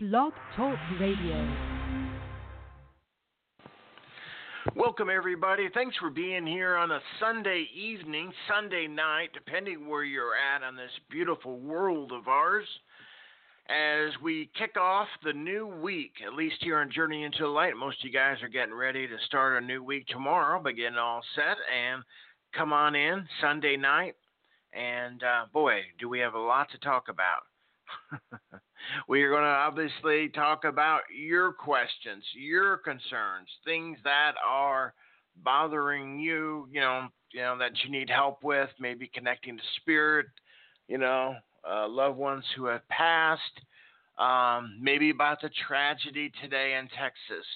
Blog Talk Radio. Welcome, everybody. Thanks for being here on a Sunday evening, Sunday night, depending where you're at on this beautiful world of ours. As we kick off the new week, at least here on Journey into the Light, most of you guys are getting ready to start a new week tomorrow, but getting all set and come on in Sunday night. And uh, boy, do we have a lot to talk about. we are going to obviously talk about your questions, your concerns, things that are bothering you, you know, you know that you need help with, maybe connecting to spirit, you know, uh, loved ones who have passed, um, maybe about the tragedy today in Texas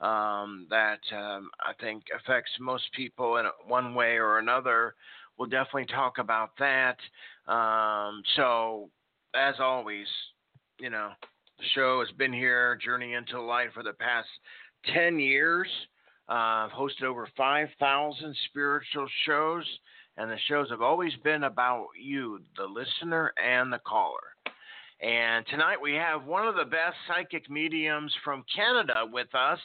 um, that um, I think affects most people in one way or another. We'll definitely talk about that. Um, so as always, you know, the show has been here, Journey into Light, for the past 10 years. Uh, I've hosted over 5,000 spiritual shows, and the shows have always been about you, the listener and the caller. And tonight we have one of the best psychic mediums from Canada with us.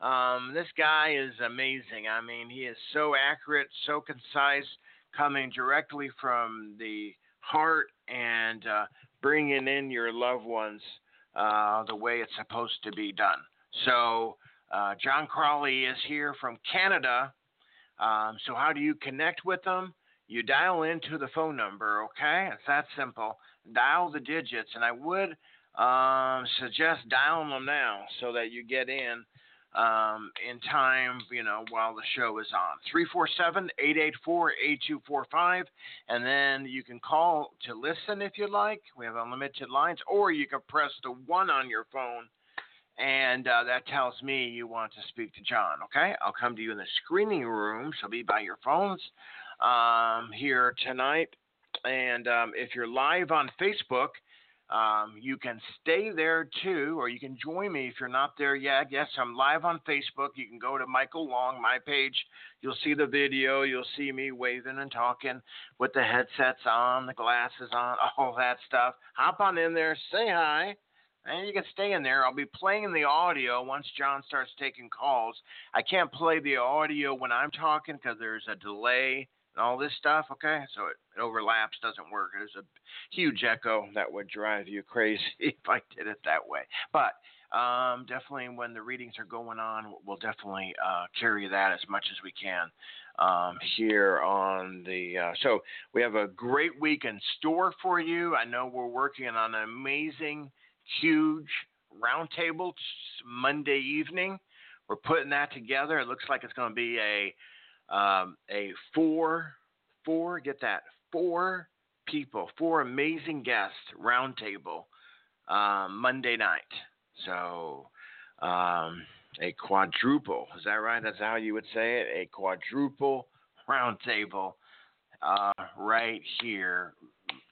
Um, this guy is amazing. I mean, he is so accurate, so concise, coming directly from the heart and uh, bringing in your loved ones uh, the way it's supposed to be done. So, uh, John Crawley is here from Canada. Um, so, how do you connect with them? You dial into the phone number, okay? It's that simple. Dial the digits, and I would um, suggest dialing them now so that you get in um, in time, you know, while the show is on. 347 884 8245. And then you can call to listen if you like. We have unlimited lines. Or you can press the one on your phone, and uh, that tells me you want to speak to John, okay? I'll come to you in the screening room, so be by your phones um, here tonight. And um, if you're live on Facebook, um, you can stay there too, or you can join me if you're not there yet. Yes, I'm live on Facebook. You can go to Michael Long, my page. You'll see the video. You'll see me waving and talking with the headsets on, the glasses on, all that stuff. Hop on in there, say hi, and you can stay in there. I'll be playing the audio once John starts taking calls. I can't play the audio when I'm talking because there's a delay and all this stuff, okay? So it, it overlaps, doesn't work. There's a huge echo that would drive you crazy if I did it that way. But um, definitely when the readings are going on, we'll definitely uh, carry that as much as we can um, here on the. Uh, so we have a great week in store for you. I know we're working on an amazing, huge roundtable Monday evening. We're putting that together. It looks like it's going to be a um, a four, four, get that, four people, four amazing guests roundtable um, Monday night. So um, a quadruple, is that right? That's how you would say it? A quadruple roundtable uh, right here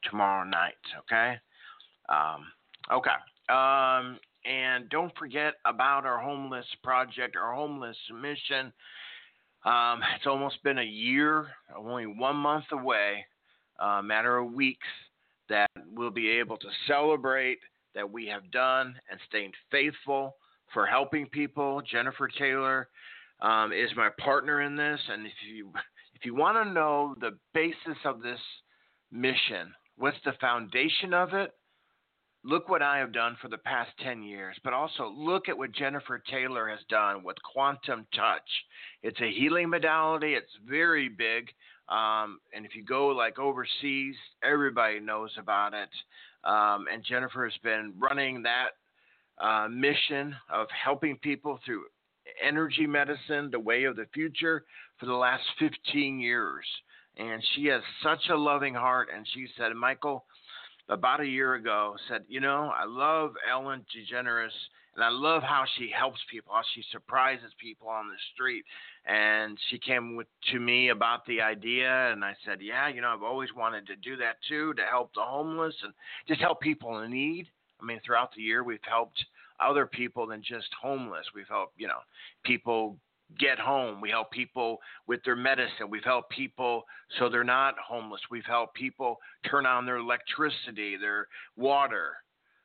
tomorrow night. Okay. Um, okay. Um, and don't forget about our homeless project, our homeless mission. Um, it's almost been a year, only one month away, a uh, matter of weeks, that we'll be able to celebrate that we have done and staying faithful for helping people. Jennifer Taylor um, is my partner in this, and if you if you want to know the basis of this mission, what's the foundation of it? Look what I have done for the past 10 years, but also look at what Jennifer Taylor has done with quantum touch. It's a healing modality, it's very big. Um, and if you go like overseas, everybody knows about it. Um, and Jennifer has been running that uh, mission of helping people through energy medicine, the way of the future, for the last 15 years. And she has such a loving heart. And she said, Michael, about a year ago said, you know, I love Ellen DeGeneres and I love how she helps people, how she surprises people on the street. And she came with, to me about the idea, and I said, yeah, you know, I've always wanted to do that too, to help the homeless and just help people in need. I mean, throughout the year, we've helped other people than just homeless. We've helped, you know, people get home. We help people with their medicine. We've helped people so they're not homeless. We've helped people turn on their electricity, their water.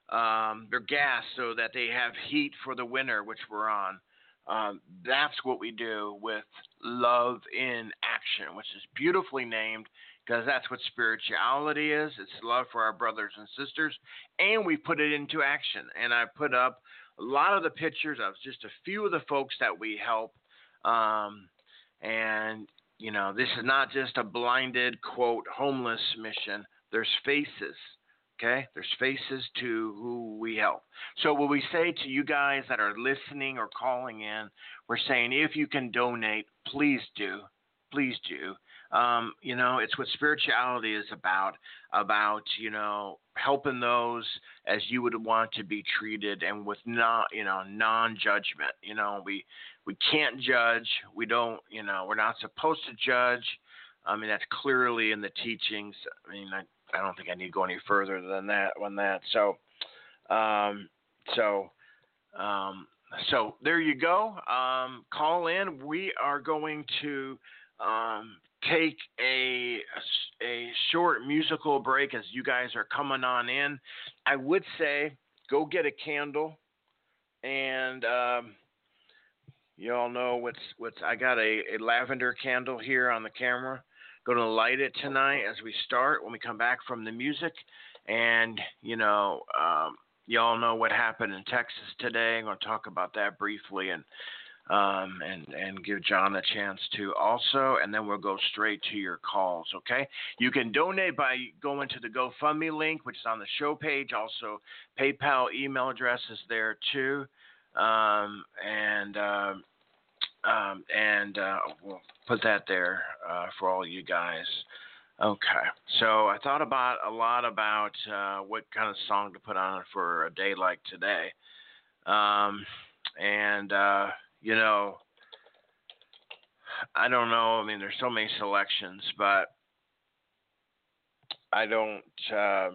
um, their gas so that they have heat for the winter, which we're on. Um, that's what we do with love in action, which is beautifully named because that's what spirituality is. It's love for our brothers and sisters, and we put it into action. And I put up a lot of the pictures of just a few of the folks that we help. Um, and you know, this is not just a blinded quote homeless mission. There's faces Okay? There's faces to who we help. So, what we say to you guys that are listening or calling in, we're saying if you can donate, please do. Please do. Um, you know, it's what spirituality is about, about, you know, helping those as you would want to be treated and with not, you know, non-judgment. You know, we we can't judge. We don't, you know, we're not supposed to judge. I mean, that's clearly in the teachings. I mean, I, I don't think I need to go any further than that on that. So, um, so, um, so there you go. Um, call in. We are going to um, take a a short musical break as you guys are coming on in. I would say go get a candle, and um, you all know what's what's. I got a, a lavender candle here on the camera. Going to light it tonight as we start when we come back from the music. And, you know, um, y'all know what happened in Texas today. I'm going to talk about that briefly and um, and and give John a chance to also, and then we'll go straight to your calls. Okay, you can donate by going to the GoFundMe link, which is on the show page. Also, PayPal email address is there too, um, and uh, um, and uh, we'll put that there uh, for all you guys. Okay, so I thought about a lot about uh, what kind of song to put on for a day like today, um, and uh, you know, I don't know. I mean, there's so many selections, but I don't, uh,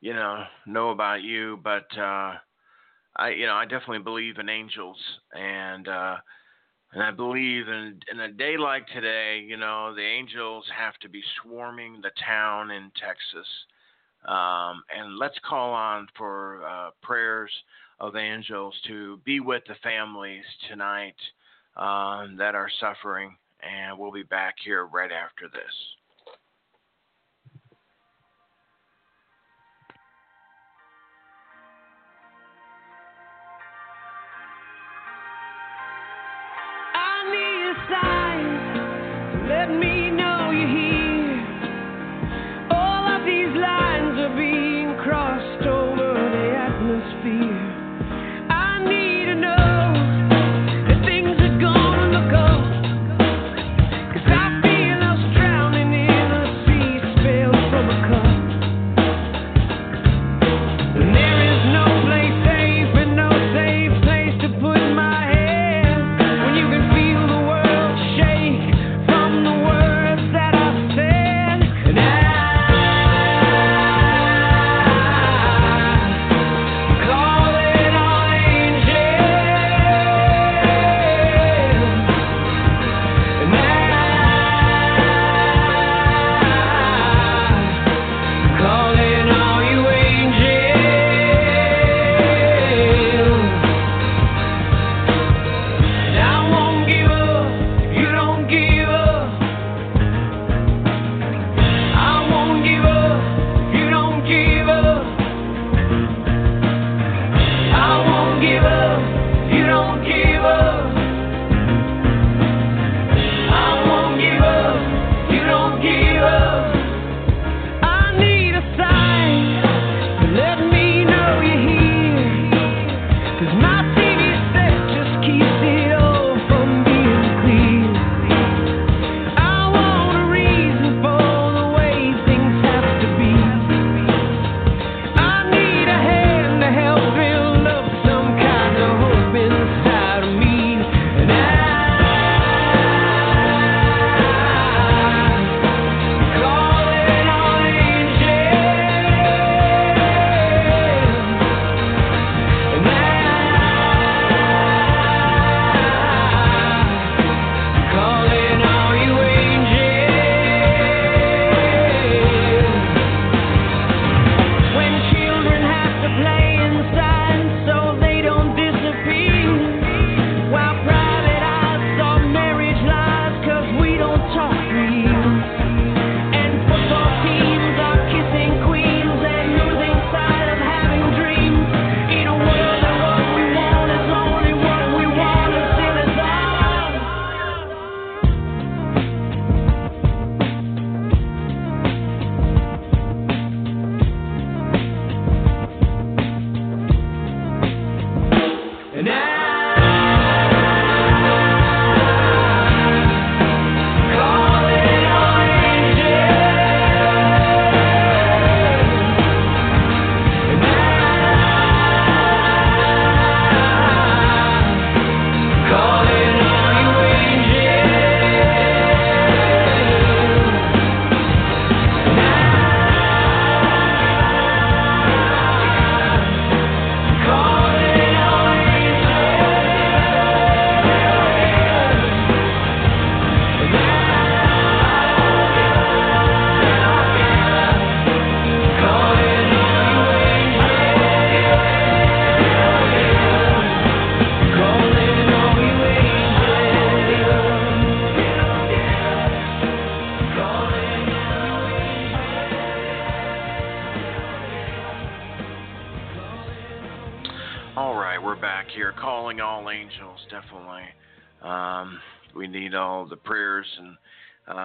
you know, know about you, but uh, I you know I definitely believe in angels and uh, and I believe in in a day like today, you know, the angels have to be swarming the town in Texas. Um, and let's call on for uh, prayers of angels to be with the families tonight um, that are suffering. And we'll be back here right after this. Let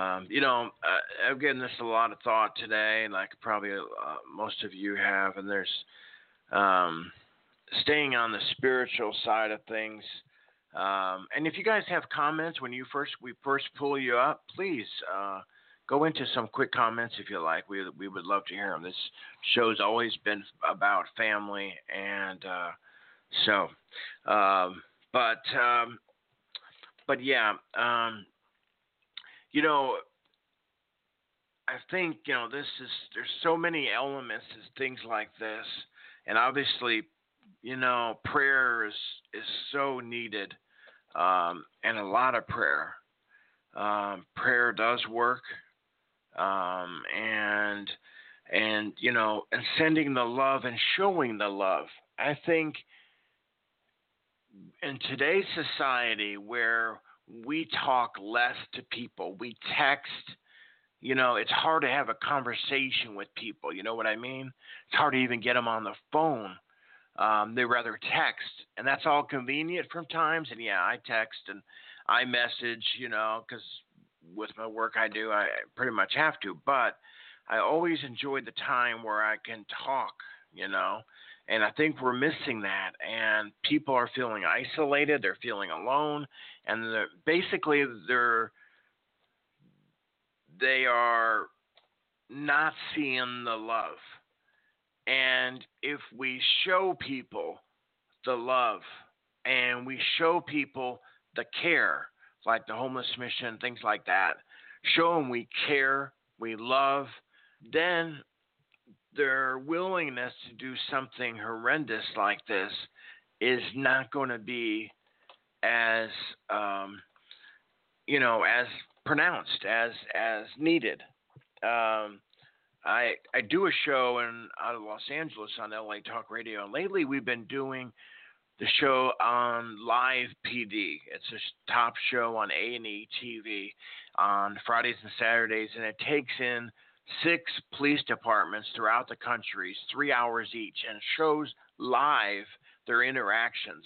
um, you know, uh, I've given this a lot of thought today, like probably uh, most of you have, and there's um, staying on the spiritual side of things. Um, and if you guys have comments when you first we first pull you up, please uh, go into some quick comments if you like. We we would love to hear them. This show's always been about family and uh, so, um, but um, but yeah, um, you know, I think you know this is there's so many elements to things like this, and obviously, you know, prayer is is so needed, um, and a lot of prayer. Um, prayer does work, um, and and you know, and sending the love and showing the love. I think in today's society where we talk less to people, we text, you know, it's hard to have a conversation with people. You know what I mean? It's hard to even get them on the phone. Um, they rather text, and that's all convenient from times. And yeah, I text and I message, you know, because with my work I do, I pretty much have to. But I always enjoyed the time where I can talk, you know, and I think we're missing that. And people are feeling isolated. They're feeling alone, and they're, basically they're they are not seeing the love. And if we show people the love and we show people the care, like the homeless mission, things like that, show them we care, we love, then their willingness to do something horrendous like this is not going to be as um, you know as pronounced as as needed. Um, I I do a show in out of Los Angeles on LA Talk Radio, and lately we've been doing the show on Live PD. It's a top show on A and E TV on Fridays and Saturdays, and it takes in six police departments throughout the country, three hours each, and shows live their interactions.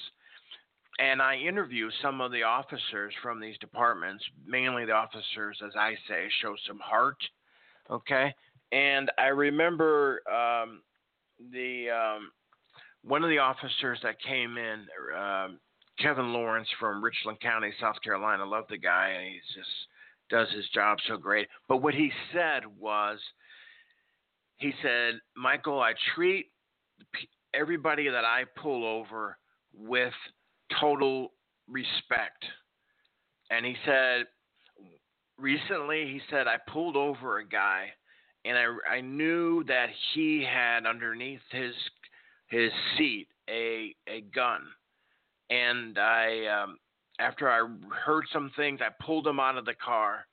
And I interview some of the officers from these departments, mainly the officers, as I say, show some heart. Okay. And I remember um, the um, one of the officers that came in, um, Kevin Lawrence from Richland County, South Carolina. Love the guy, and he's just does his job so great. But what he said was, he said, Michael, I treat everybody that I pull over with total respect. And he said, recently, he said, I pulled over a guy and I, I knew that he had underneath his his seat a a gun, and I um, after I heard some things, I pulled him out of the car.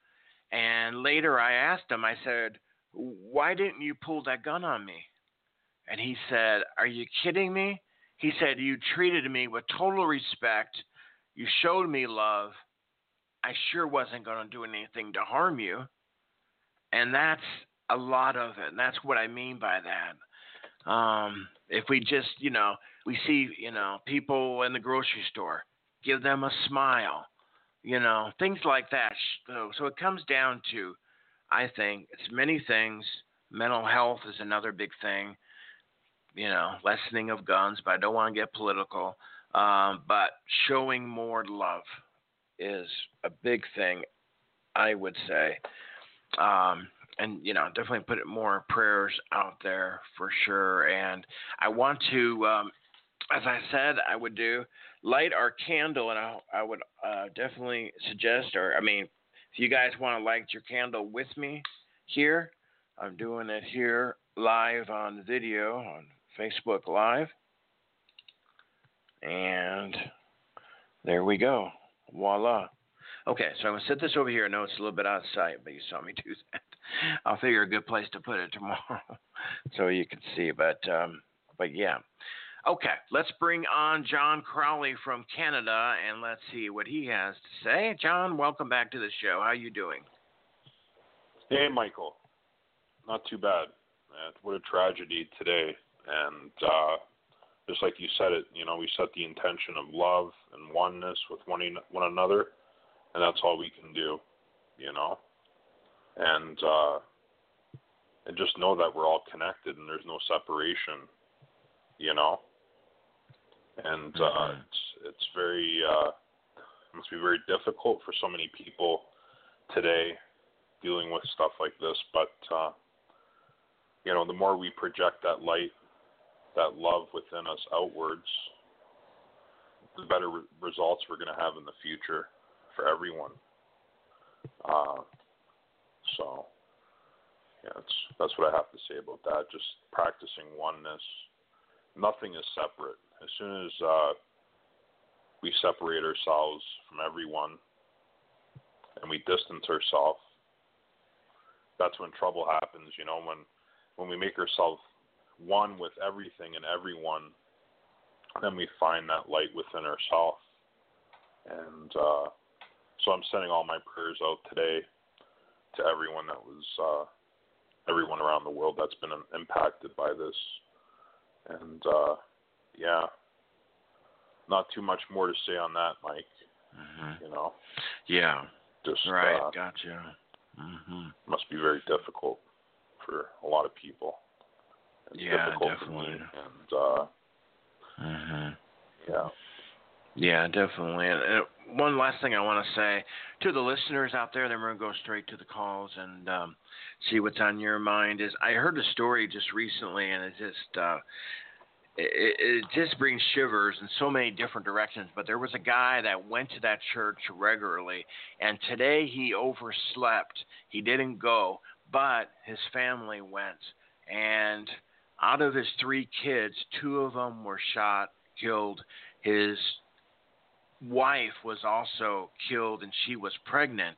And later I asked him, I said, Why didn't you pull that gun on me? And he said, Are you kidding me? He said, You treated me with total respect. You showed me love. I sure wasn't going to do anything to harm you. And that's a lot of it. And that's what I mean by that. Um, if we just, you know, we see, you know, people in the grocery store give them a smile, you know, things like that. So, so it comes down to, I think, it's many things. Mental health is another big thing, you know, lessening of guns, but I don't want to get political. Um, but showing more love is a big thing, I would say. Um, and you know, definitely put more prayers out there for sure. And I want to, um, as I said, I would do light our candle, and I, I would uh, definitely suggest, or I mean, if you guys want to light your candle with me here, I'm doing it here live on video on Facebook Live. And there we go. Voila. Okay, so I'm going to set this over here. I know it's a little bit out of sight, but you saw me do that. I'll figure a good place to put it tomorrow so you can see. But um, but yeah. Okay, let's bring on John Crawley from Canada and let's see what he has to say. John, welcome back to the show. How are you doing? Hey, Michael. Not too bad. what a tragedy today. And uh, just like you said it, you know, we set the intention of love and oneness with one one another, and that's all we can do, you know. And uh, and just know that we're all connected and there's no separation, you know. And uh, Mhm. it's it's very uh, it must be very difficult for so many people today dealing with stuff like this, but uh, you know, the more we project that light that love within us outwards, the better re- results we're going to have in the future for everyone. Uh, so, yeah, that's that's what I have to say about that. Just practicing oneness. Nothing is separate. As soon as uh, we separate ourselves from everyone and we distance ourselves, that's when trouble happens. You know, when when we make ourselves one with everything and everyone, then we find that light within ourselves. And uh, so I'm sending all my prayers out today to everyone that was, uh, everyone around the world that's been impacted by this. And uh, yeah, not too much more to say on that, Mike. Mhm. You know, Yeah. just Right. uh, Gotcha. Mhm. must be very difficult for a lot of people. It's Yeah, difficult for me, definitely. and uh, Mhm. yeah. Yeah, definitely. And, and one last thing I want to say to the listeners out there, then we're going to go straight to the calls and um, see what's on your mind. Is I heard a story just recently, and it just uh, it, it just brings shivers in so many different directions. But there was a guy that went to that church regularly, and today he overslept. He didn't go, but his family went, and out of his three kids, two of them were shot, killed. His wife was also killed and she was pregnant.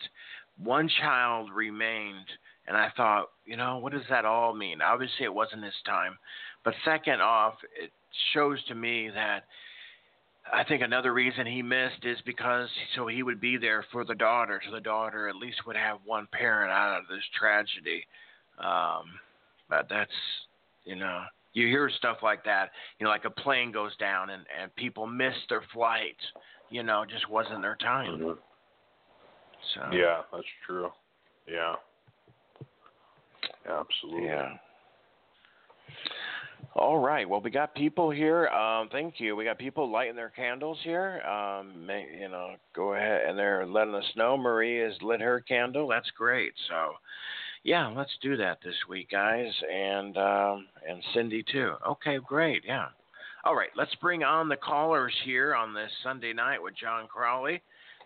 One child remained, and I thought, you know, what does that all mean? Obviously, it wasn't his time. But second off, it shows to me that I think another reason he missed is because so he would be there for the daughter, so the daughter at least would have one parent out of this tragedy. Um, but that's, you know, you hear stuff like that, you know, like a plane goes down and, and people miss their flight, you know, it just wasn't their time. Mhm. So Yeah, that's true. Yeah. Yeah, absolutely. Yeah. All right. Well, we got people here. Um, thank you. We got people lighting their candles here. Um, may, you know, go ahead and they're letting us know Marie has lit her candle. That's great. So, yeah, let's do that this week, guys, and um, and Cindy too. Okay, great. Yeah. All right. Let's bring on the callers here on this Sunday night with John Crawley,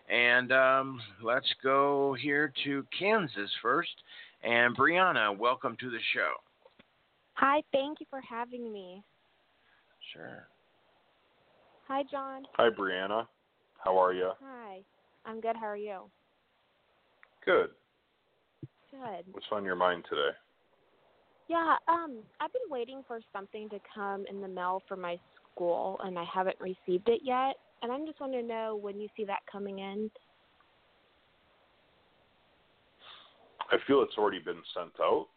and um, let's go here to Kansas first. And Brianna, welcome to the show. Hi, thank you for having me. Sure. Hi, John. Hi, Brianna. How are you? Hi. I'm good. How are you? Good. Good. What's on your mind today? Yeah, um, I've been waiting for something to come in the mail for my school, and I haven't received it yet. And I'm just wanting to know when you see that coming in. I feel it's already been sent out.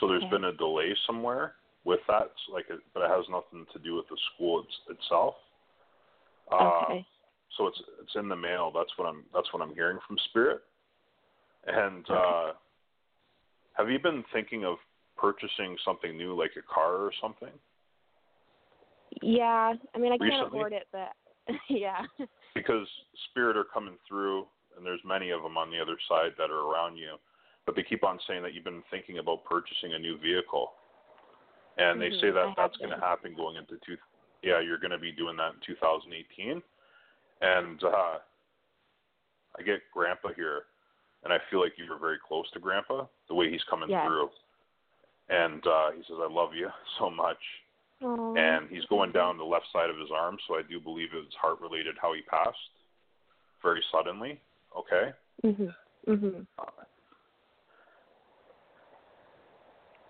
So there's Okay. been a delay somewhere with that, so like, it, but it has nothing to do with the school it's, itself. Uh, okay. So it's it's in the mail. That's what I'm that's what I'm hearing from Spirit. And uh, have you been thinking of purchasing something new, like a car or something? Yeah, I mean, I can't afford it, but yeah. because spirit are coming through and there's many of them on the other side that are around you. But they keep on saying that you've been thinking about purchasing a new vehicle. And they Mhm, say that have that's going to happen going into two yeah you're going to be doing that in 2018 and uh i get grandpa here and i feel like you were very close to grandpa the way he's coming Yes. through and uh he says i love you so much Aw. and he's going down the left side of his arm, so I do believe it was heart related how he passed very suddenly. Okay. Mhm. Mhm.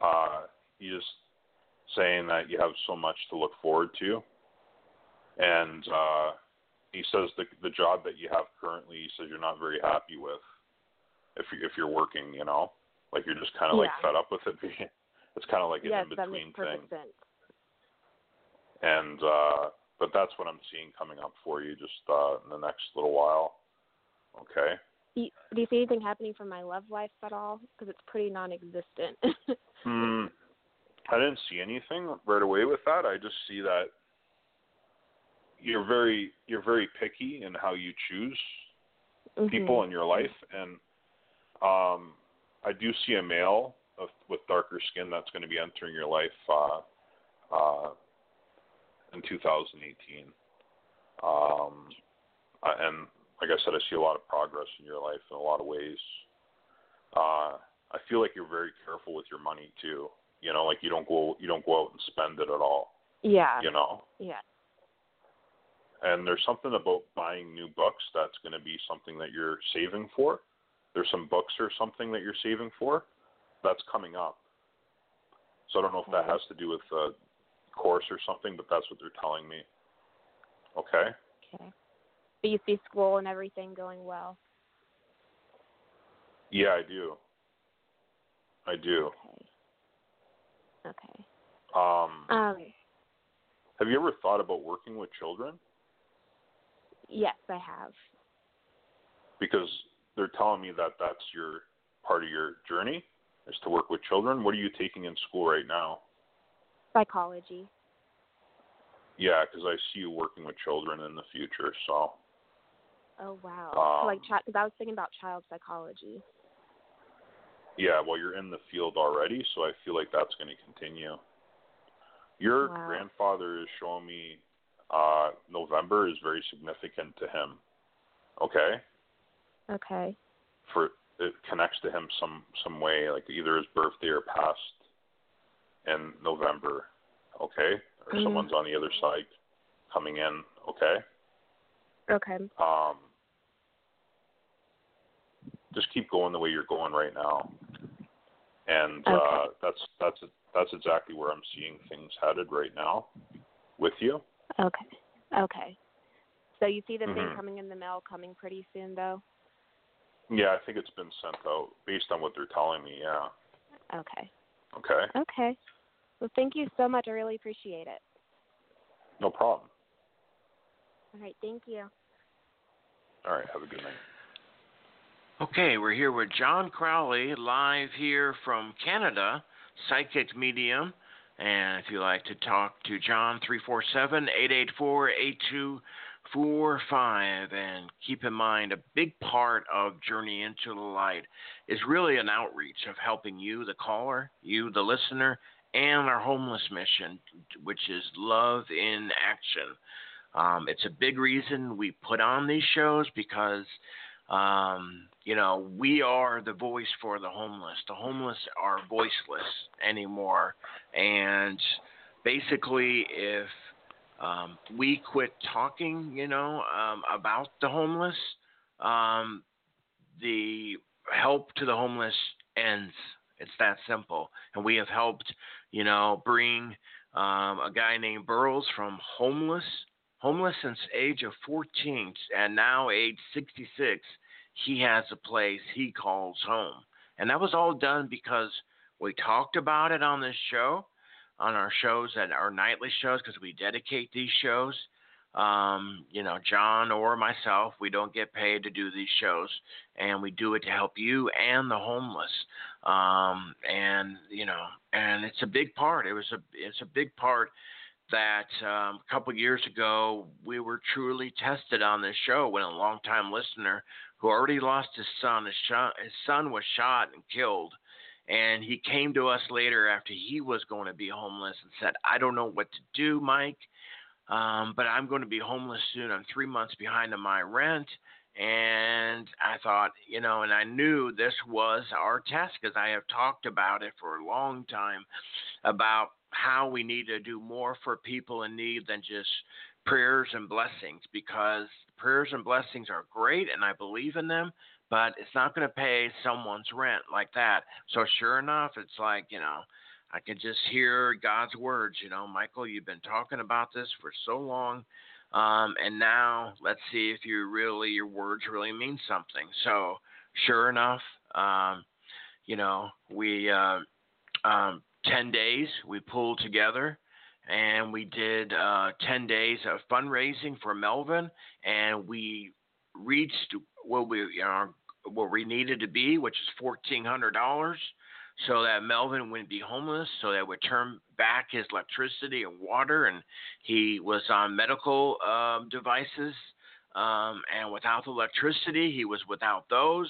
Uh, he's saying that you have so much to look forward to, and uh, he says the the job that you have currently, he says you're not very happy with. If you if you're working, you know, like you're just kind of like Yeah. fed up with it. being It's kind of like an yes, in between thing. sense. and uh, but that's what I'm seeing coming up for you just uh, in the next little while. Okay. Do you, do you see anything happening for my love life at all? Because it's pretty non-existent. Hmm. I didn't see anything right away with that. I just see that you're very you're very picky in how you choose Mhm. people in your life, and um, I do see a male of, with darker skin that's going to be entering your life uh, uh, in 2018. Um, and like I said, I see a lot of progress in your life in a lot of ways. Uh, I feel like you're very careful with your money too. You know, like you don't go you don't go out and spend it at all. Yeah. You know, Yeah. and there's something about buying new books that's going to be something that you're saving for. There's some books or something that you're saving for that's coming up. So I don't know if that has to do with the course or something, but that's what they're telling me. Okay. Okay. But you see school and everything going well. Yeah, I do. I do. Okay. Okay. Um, Um. have you ever thought about working with children? Yes, I have. Because they're telling me that that's your part of your journey is to work with children. What are you taking in school right now? Psychology. Yeah, because I see you working with children in the future. So Oh wow. Um, like, because I was thinking about child psychology. yeah, well, you're in the field already, so I feel like that's going to continue. Your Wow. grandfather is showing me uh, November is very significant to him. Okay, Okay. for it connects to him some some way, like either his birthday or past in November. Okay, or Mhm. someone's on the other side coming in. Okay. Okay. um, just keep going the way you're going right now, and uh, that's that's that's exactly where I'm seeing things headed right now with you. Okay. Okay. So you see the thing Mhm. coming in the mail coming pretty soon, though. Yeah, I think it's been sent out based on what they're telling me. Yeah. Okay. Okay. Okay. Well, thank you so much. I really appreciate it. No problem. All right. Thank you. All right. Have a good night. Okay, we're here with John Crawley live here from Canada, psychic medium. And if you'd like to talk to John, 347 884 8245. And keep in mind, a big part of Journey into the Light is really an outreach of helping you, the caller, you, the listener, and our homeless mission, which is love in action. Um, it's a big reason we put on these shows because um, you know, we are the voice for the homeless. The homeless are voiceless anymore. And basically, if um, we quit talking, you know, um, about the homeless, um, the help to the homeless ends. It's that simple. And we have helped, you know, bring um, a guy named Burroughs from homeless, homeless since age of 14, and now age 66 he has a place he calls home. And that was all done because we talked about it on this show, on our shows and our nightly shows, because we dedicate these shows. Um, you know, John or myself, we don't get paid to do these shows, and we do it to help you and the homeless. Um, and you know, and it's a big part. It was a it's a big part that um, a couple years ago we were truly tested on this show when a longtime listener who already lost his son, his, shot, his son was shot and killed, and he came to us later after he was going to be homeless and said, "I don't know what to do, Mike, um, but I'm going to be homeless soon. I'm three months behind on my rent." And I thought, you know, and I knew this was our test because I have talked about it for a long time about how we need to do more for people in need than just prayers and blessings because prayers and blessings are great and I believe in them, but it's not going to pay someone's rent like that. So sure enough, it's like, you know, I can just hear God's words, you know, Michael, you've been talking about this for so long. Um, and now let's see if you really, your words really mean something. So sure enough, um, you know, we, uh, um, 10 days we pulled together and we did uh, 10 days of fundraising for Melvin, and we reached what we you know, where we needed to be, which is fourteen hundred dollars, so that Melvin wouldn't be homeless, so that would turn back his electricity and water, and he was on medical um, devices, um, and without electricity, he was without those.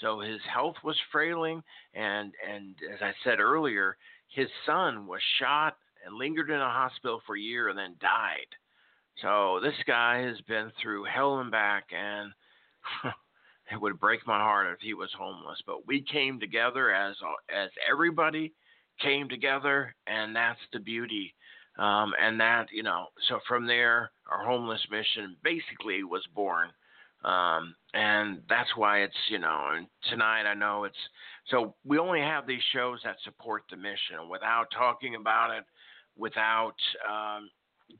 So his health was frailing, and and as I said earlier, his son was shot and lingered in a hospital for a year and then died. So this guy has been through hell and back, and it would break my heart if he was homeless. But we came together as as everybody came together, and that's the beauty. Um, and that you know, so from there, our homeless mission basically was born. Um, and that's why it's you know and tonight i know it's so we only have these shows that support the mission without talking about it without um,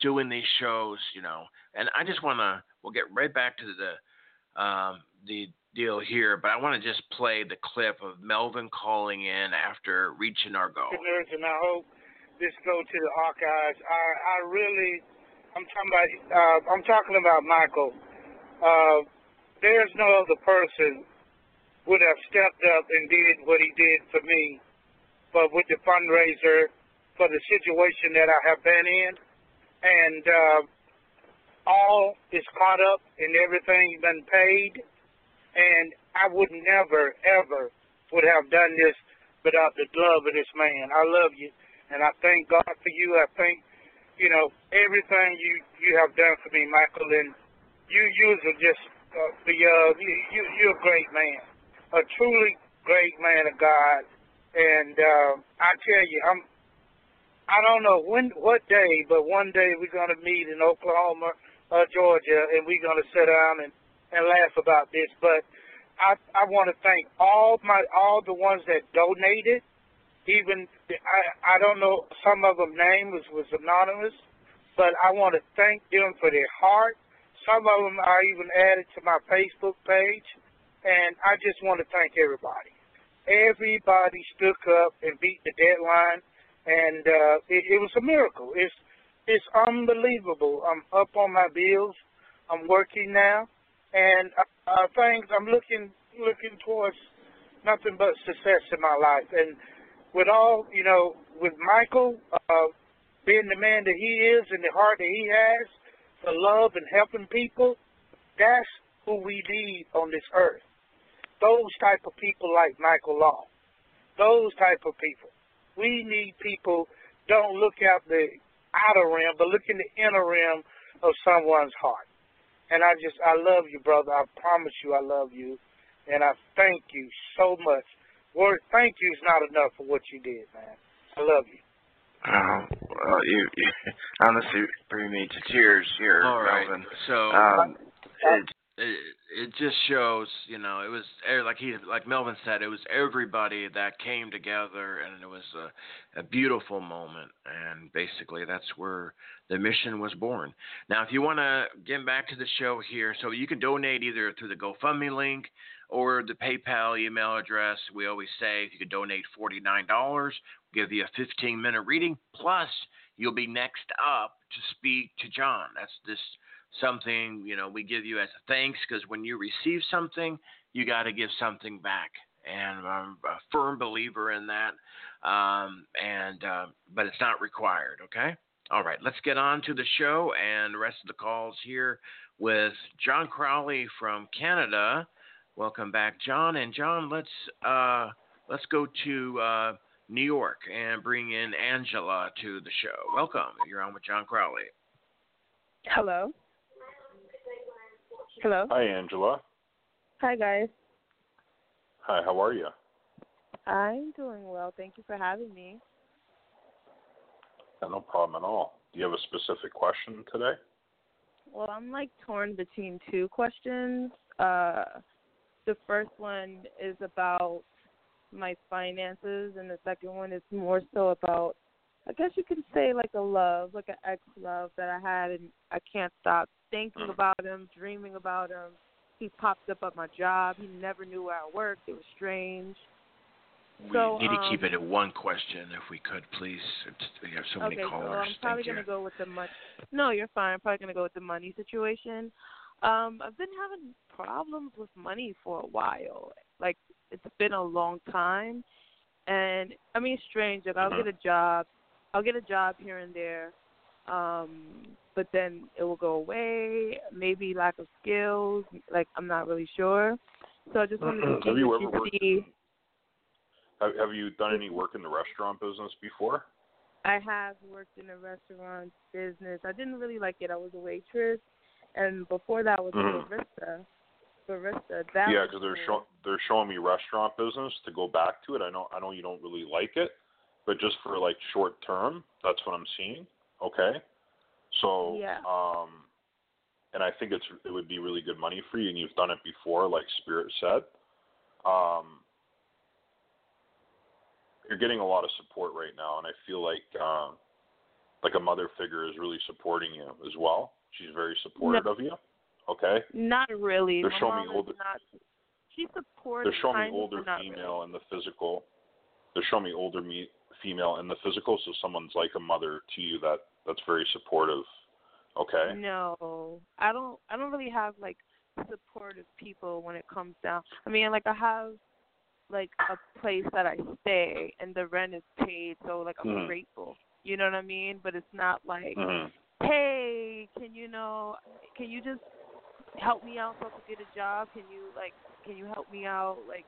doing these shows you know and i just want to we'll get right back to the um, the deal here but i want to just play the clip of melvin calling in after reaching our goal. And i hope this go to the archives. I i really i'm talking about uh, i'm talking about michael. Uh, there's no other person would have stepped up and did what he did for me, but with the fundraiser for the situation that I have been in, and uh, all is caught up and everything's been paid, and I would never ever would have done this without the love of this man. I love you, and I thank God for you. I thank you know everything you you have done for me, Michael, and you you are just uh, the uh, you, you you're a great man, a truly great man of God, and uh, I tell you, I'm I don't know when what day, but one day we're gonna meet in Oklahoma, uh, Georgia, and we're gonna sit down and and laugh about this. But I I want to thank all my all the ones that donated. Even I I don't know some of them name was was anonymous, but I want to thank them for their heart some of them I even added to my Facebook page, and I just want to thank everybody. Everybody stuck up and beat the deadline, and uh, it, it was a miracle. It's it's unbelievable. I'm up on my bills. I'm working now, and uh, things I'm looking looking towards nothing but success in my life. And with all you know, with Michael uh, being the man that he is and the heart that he has, for love and helping people, that's who we need on this earth. Those type of people like Michael Long. Those type of people. We need people don't look at the outer rim, but look in the inner rim of someone's heart. And I just, I love you, brother. I promise you I love you. And I thank you so much. Word, thank you is not enough for what you did, man. I love you. Um, well, you, you honestly bring me to tears here, All right. Melvin. So Um, it, it it just shows, you know, it was like he like Melvin said, it was everybody that came together, and it was a, a beautiful moment. And basically, that's where the mission was born. Now, if you want to get back to the show here, so you can donate either through the GoFundMe link or the PayPal email address. We always say if you could donate forty nine dollars, We give you a fifteen minute reading plus you'll be next up to speak to John. That's this something you know we give you as a thanks because when you receive something, you got to give something back, and I'm a firm believer in that. Um, and uh, but it's not required. Okay. All right, let's get on to the show and the rest of the calls here with John Crawley from Canada. Welcome back, John. And John, let's uh, let's go to uh, New York and bring in Angela to the show. Welcome. You're on with John Crawley. Hello. Hello. Hi, Angela. Hi, guys. Hi, how are you? I'm doing well. Thank you for having me. No problem at all. Do you have a specific question today? Well, I'm like torn between two questions. Uh, the first one is about my finances, and the second one is more so about, I guess you could say, like a love, like an ex love that I had, and I can't stop thinking about him, dreaming about him. He popped up at my job. He never knew where I worked. It was strange. we So, need to um, keep it at one question if we could, please. We have so many okay, callers. so I'm probably gonna go with the money. No, you're fine. I'm probably gonna go with the money situation. Um, I've been having problems with money for a while. Like it's been a long time, and I mean, it's strange. Like I'll Mhm. get a job, I'll get a job here and there, um, but then it will go away. Maybe lack of skills. Like I'm not really sure. So I just wanted to see Have you ever worked see. Have, have you done any work in the restaurant business before? I have worked in a restaurant business. I didn't really like it. I was a waitress, and before that I was Mhm. a barista. Barista. That yeah, because they're cool. show, they're showing me restaurant business to go back to it. I know I know you don't really like it, but just for like short term, that's what I'm seeing. Okay, so Yeah. um, and I think it's it would be really good money for you, and you've done it before, like Spirit said. Um, you're getting a lot of support right now, and I feel like uh, like a mother figure is really supporting you as well. She's very supportive No. of you. Okay. Not really. They're My showing me older- Not, she supports. They're showing me older female in the physical. They're showing me older me female in the physical, so someone's like a mother to you that that's very supportive. Okay. No, I don't. I don't really have like supportive people when it comes down. I mean, like I have like a place that I stay, and the rent is paid, so like I'm Mhm. grateful. You know what I mean? But it's not like. hmm hey, can you know, can you just help me out so I can get a job? Can you like, can you help me out like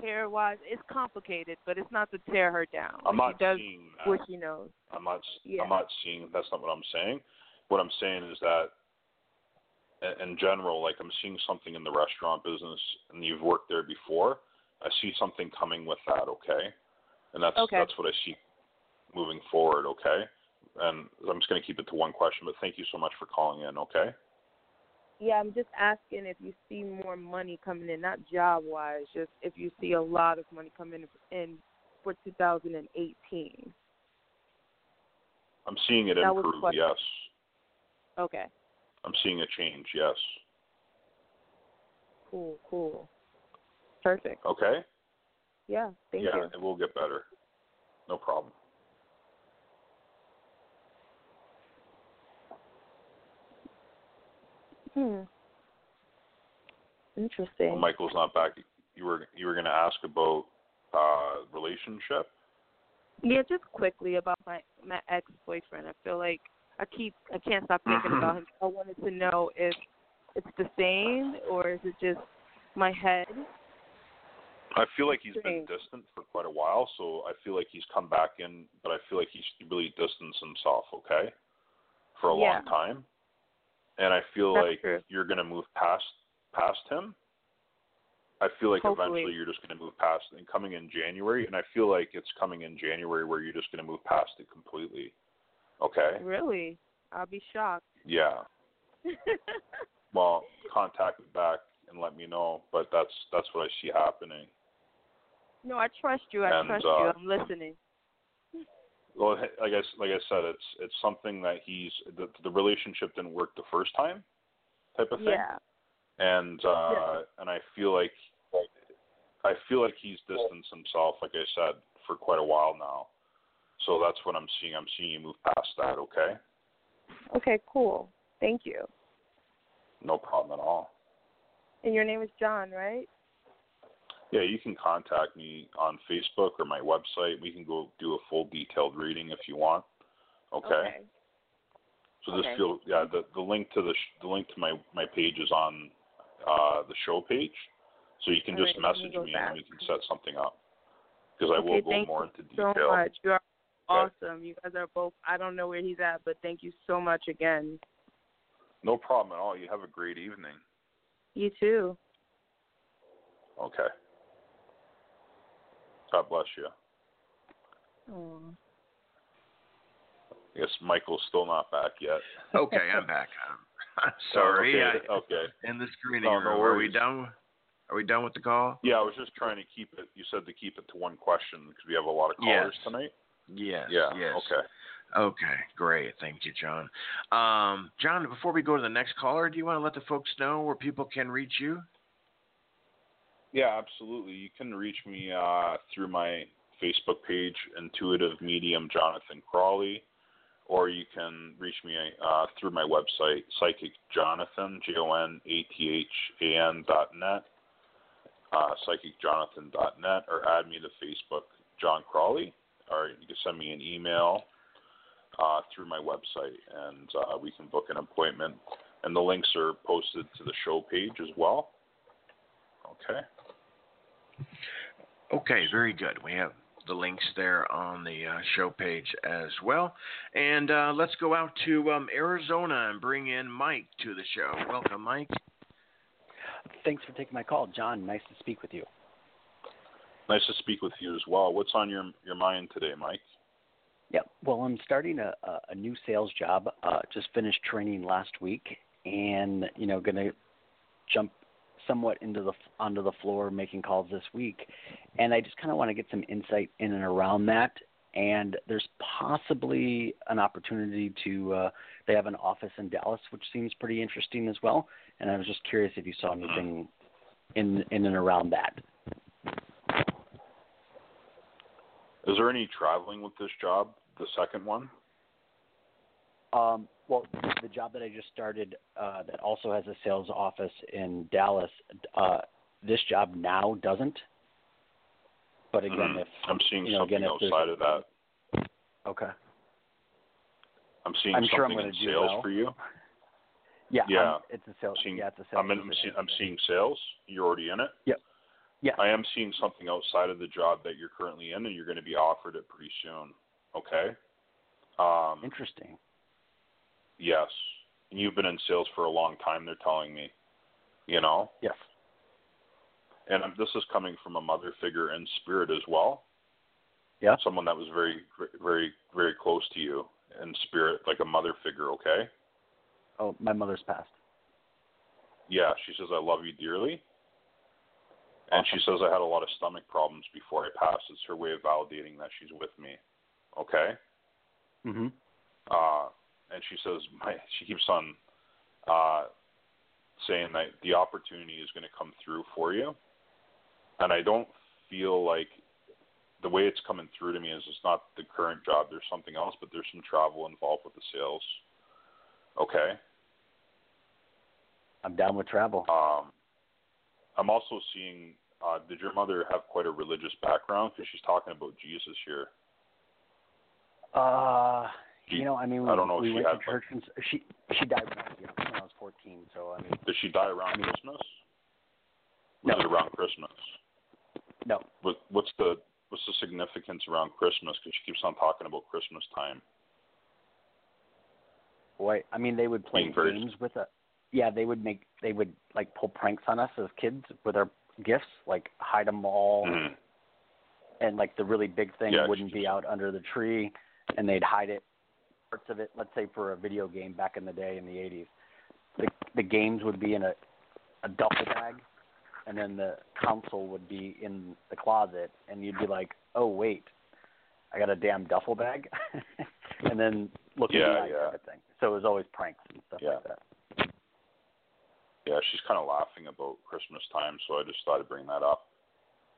hair wise? It's complicated, but it's not to tear her down. I'm not she does seeing that. what she knows. I'm not. Yeah. I'm not seeing. That's not what I'm saying. What I'm saying is that, in general, like I'm seeing something in the restaurant business, and you've worked there before. I see something coming with that. Okay, and that's Okay. that's what I see moving forward. Okay, and I'm just going to keep it to one question, but thank you so much for calling in. Okay. Yeah, I'm just asking if you see more money coming in, not job wise, just if you see a lot of money coming in for 2018. I'm seeing it That improve. Yes. Okay, I'm seeing a change. Yes. cool, cool, perfect. Okay. Yeah, thank yeah, you. Yeah, it will get better. No problem. Hmm. Interesting. Well, Michael's not back. You were you were going to ask about uh relationship. Yeah, just quickly about my my ex boyfriend. I feel like I keep I can't stop thinking about him. I wanted to know if it's the same or is it just my head? I feel like he's been distant for quite a while, so I feel like he's come back in, but I feel like he's really distanced himself. Okay, for a Yeah. long time, and I feel That's like true. you're going to move past past him. I feel like Hopefully. eventually you're just going to move past and coming in January, and I feel like it's coming in January where you're just going to move past it completely. Okay. Really? I'll be shocked. Yeah. Well, contact me back and let me know, but that's that's what I see happening. no, I trust you. I And, trust uh, you. I'm listening. Well, I guess, like I said, it's it's something that he's the the relationship didn't work the first time, type of thing. Yeah. And uh Yeah. and I feel like I feel like he's distanced himself, like I said, for quite a while now. So that's what I'm seeing. I'm seeing you move past that. Okay. Okay, cool. Thank you. No problem at all. And your name is John, right? Yeah, you can contact me on Facebook or my website. We can go do a full detailed reading if you want. Okay. okay. So just Okay. feel yeah the the link to the sh- the link to my my page is on uh the show page, so you can All just right, message me back. and we can set something up. Because I Okay, will go thank more you into so detail. much. You are awesome. You guys are both. I don't know where he's at, but thank you so much again. No problem at all. You have a great evening. You too. Okay. God bless you. Oh. I guess Michael's still not back yet. Okay, I'm back. I'm sorry. Okay. I, okay. in the screening No, no room. Are we done? Are we done with the call? Yeah, I was just trying to keep it. You said to keep it to one question because we have a lot of callers Yes. tonight. Yes. Yeah. Yes. Okay. Okay, great. Thank you, John. Um, John, before we go to the next caller, do you want to let the folks know where people can reach you? Yeah, absolutely. You can reach me uh, through my Facebook page, Intuitive Medium Jonathan Crawley, or you can reach me uh, through my website, Psychic Jonathan, J O N A T H A N dot net, uh, psychicjonathan.net, or add me to Facebook, John Crawley, or you can send me an email uh, through my website, and uh, we can book an appointment. And the links are posted to the show page as well. Okay. Okay, very good. We have the links there on the uh, show page as well. And uh, let's go out to um, Arizona and bring in Mike to the show. Welcome, Mike. Thanks for taking my call, John. Nice to speak with you. Nice to speak with you as well. What's on your your mind today, Mike? Yeah, well, I'm starting a, a new sales job. Uh, just finished training last week, and you know, going to jump somewhat into the onto the floor making calls this week, and I just kind of want to get some insight in and around that. And there's possibly an opportunity to. Uh, they have an office in Dallas, which seems pretty interesting as well. And I was just curious if you saw anything in in and around that. Is there any traveling with this job, the second one? Um, well, the job that I just started uh, that also has a sales office in Dallas, uh, this job now doesn't. But again, mm-hmm. if I'm seeing you know, something again, outside of that, okay, I'm seeing I'm something sure I'm in sales well. for you. yeah, Yeah. I'm, it's a sales. Seeing- yeah, it's a sales. I'm, in, I'm, seeing, I'm seeing sales. You're already in it. Yep. Yeah. I am seeing something outside of the job that you're currently in, and you're going to be offered it pretty soon. Okay. Um, Interesting. Yes. And you've been in sales for a long time. They're telling me. You know. Yes. And um, this is coming from a mother figure in spirit as well. Yeah. Someone that was very, very, very close to you in spirit, like a mother figure. Okay. Oh, my mother's passed. Yeah, she says I love you dearly. And she says I had a lot of stomach problems before I passed. It's her way of validating that she's with me. Okay? Mm-hmm. Uh and she says my she keeps on uh saying that the opportunity is going to come through for you. And I don't feel like the way it's coming through to me is it's not the current job. There's something else, but there's some travel involved with the sales. Okay? I'm down with travel. Um, I'm also seeing. Uh, did your mother have quite a religious background? Because she's talking about Jesus here. Uh, She- you know, I mean, we, I don't know if we she went had, to church and she she died when I was young, when I was 14. So I mean, Did she die around I mean- Christmas? no, it around Christmas? no. What, what's the what's the significance around Christmas? Because she keeps on talking about Christmas time. Boy, I mean, they would play Being games with it. Yeah, they would make they would like pull pranks on us as kids with our gifts, like hide them all, Mhm. and like the really big thing Yeah, wouldn't be out under the tree, and they'd hide it parts of it. Let's say for a video game back in the day in the 80s, the the games would be in a a duffel bag, and then the console would be in the closet, and you'd be like, oh wait, I got a damn duffel bag, and then look Yeah, behind yeah. type of thing. So it was always pranks and stuff Yeah. like that. Yeah, she's kind of laughing about Christmas time, so I just thought I'd bring that up.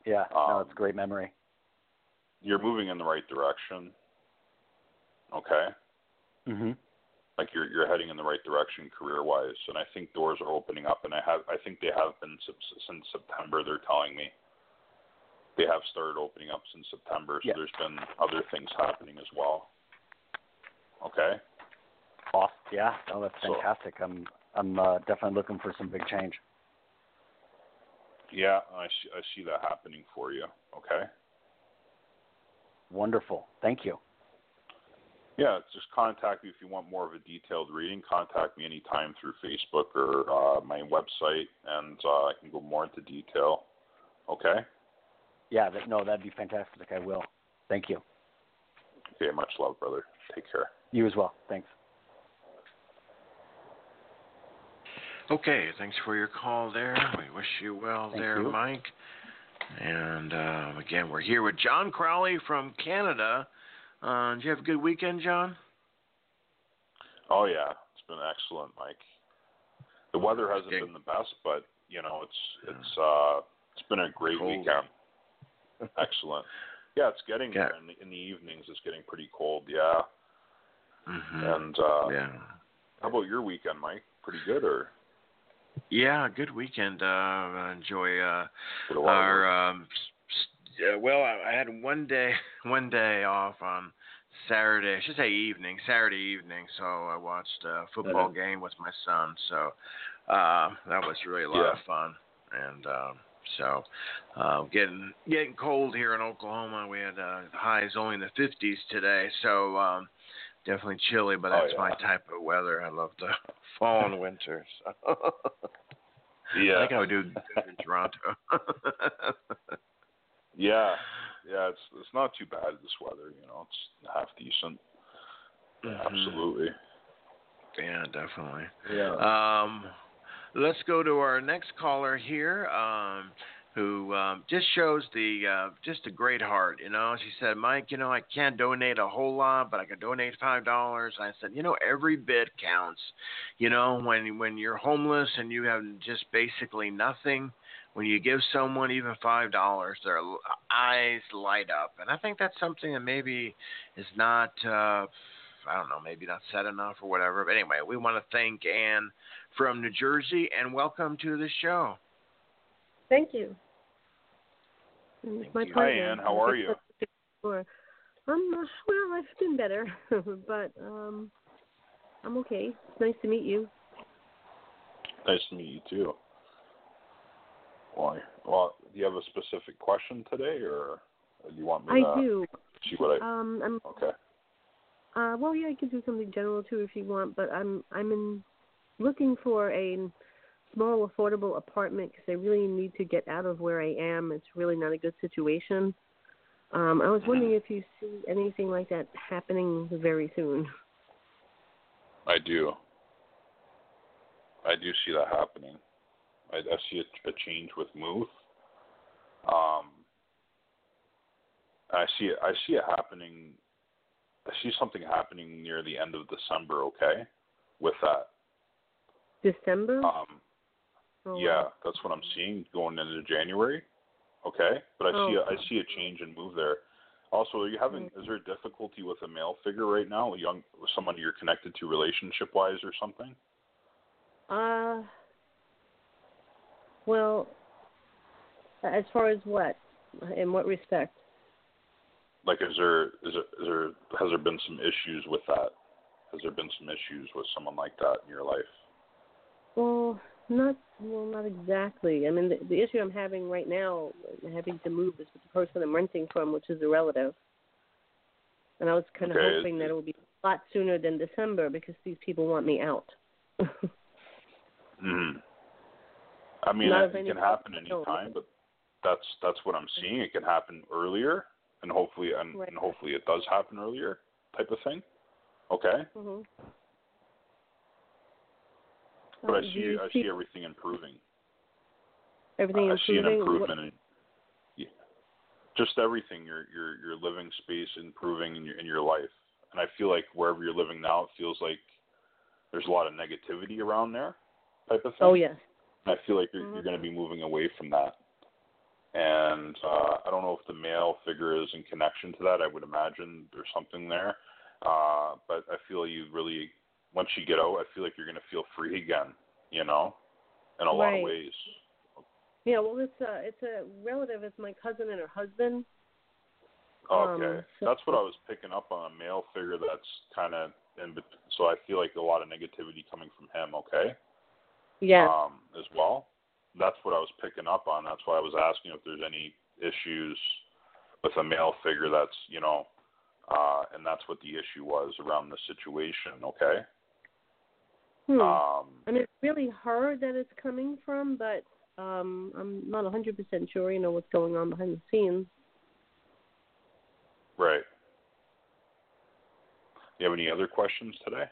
Yeah, no, Um, it's a great memory. You're moving in the right direction. Okay. Mhm. like you're you're heading in the right direction career wise and I think doors are opening up and I have I think they have been since, since September they're telling me they have started opening up since September so there's been other things happening as well okay Off. Yeah, Oh, that's So- fantastic. I'm I'm uh, definitely looking for some big change. yeah I see I see that happening for you okay Wonderful. Thank you. Yeah just contact me if you want more of a detailed reading contact me anytime through Facebook or uh, my website and uh, I can go more into detail okay Yeah, that, no, that'd be fantastic. I will. Thank you. okay much love brother take care You as well. Thanks. Okay, thanks for your call there. We wish you well Thank there, you. Mike. And uh, again, we're here with John Crawley from Canada. Uh, did you have a good weekend, John? Oh yeah, it's been excellent, Mike. The weather hasn't been the best, but you know it's it's uh It's been a great Cold. weekend. Excellent. Yeah, it's getting Yeah. there in the, in the evenings. It's getting pretty cold. Yeah. hmm And uh, yeah. how about your weekend, Mike? Pretty good, or Yeah, good weekend. Uh, enjoy uh, did a lot of work? our um, s- well, I, I had one day one day off on Saturday. I should say evening, Saturday evening. So I watched a football Mhm. game with my son. So uh, that was really a lot Yeah. of fun. And um, so uh, getting getting cold here in Oklahoma. We had uh, highs only in the 50s today. So um, definitely chilly, but Oh, that's my type of weather. I love the fall and winter. So. Yeah. I think I would do good in Toronto. Yeah, yeah, it's it's not too bad this weather. You know, it's half decent. Mhm. Absolutely. Yeah, definitely. Yeah. Um, let's go to our next caller here, um, who um, just shows the uh, just a great heart. You know, she said, "Mike, you know, I can't donate a whole lot, but I can donate five dollars." I said, "You know, every bit counts. You know, when when you're homeless and you have just basically nothing." When you give someone even five dollars, their eyes light up, and I think that's something that maybe is not uh, I don't know, maybe not said enough or whatever. But anyway, we want to thank Ann from New Jersey and welcome to the show. Thank you. Thank my you. Hi, pleasure. Ann. How are you? Sure. Um, well, I've been better, but um, I'm okay. It's nice to meet you. Nice to meet you too. Why? Well, do you have a specific question today, or do you want me I to do. see what I? Um, I'm. Okay. Uh, well, yeah, I can do something general too if you want, but I'm I'm in looking for a small, affordable apartment because I really need to get out of where I am. It's really not a good situation. Um, I was wondering if you see anything like that happening very soon. I do. I do see that happening. I, I see a, a change with move. Um, I see it. I see it happening. I see something happening near the end of December. Okay, with that. December. Um, Oh, yeah, wow. that's what I'm seeing going into January. Okay, but I see a, Oh. I see a change and move there. Also, are you having? Is there a difficulty with a male figure right now? A young, someone you're connected to relationship wise or something? Uh, well, as far as what? In what respect? Like, is there is there, is there has there been some issues with that? Has there been some issues with someone like that in your life? Well, not well, not exactly. I mean, the, the issue I'm having right now, having to move, is with the person I'm renting from, which is a relative. And I was kind of Okay, hoping that it would be a lot sooner than December because these people want me out. hmm I mean, Not it, can happen any possibility. time, but that's that's what I'm seeing. It can happen earlier, and hopefully, and, Right. and hopefully, it does happen earlier, type of thing. Okay, hmm but I see I see everything improving. everything I see an improvement in yeah, just everything. Your your your living space improving in your in your life, and I feel like wherever you're living now, it feels like there's a lot of negativity around there, type of thing. Oh yes. I feel like you're, you're going to be moving away from that. And uh, I don't know if the male figure is in connection to that. I would imagine there's something there. Uh, but I feel you really, once you get out, I feel like you're going to feel free again, you know, in a lot of ways. Yeah, well, it's a it's a relative. It's my cousin and her husband. Okay. Um, so- that's what I was picking up on a male figure that's kind of in so I feel like a lot of negativity coming from him, okay? Yeah. um, as well. That's what I was picking up on. That's why I was asking if there's any issues with a male figure that's, you know, uh, and that's what the issue was around the situation, okay? Hmm. Um, mean, it's really her that it's coming from, but um, I'm not a 100% sure, you know, what's going on behind the scenes. right. Do You have any other questions today?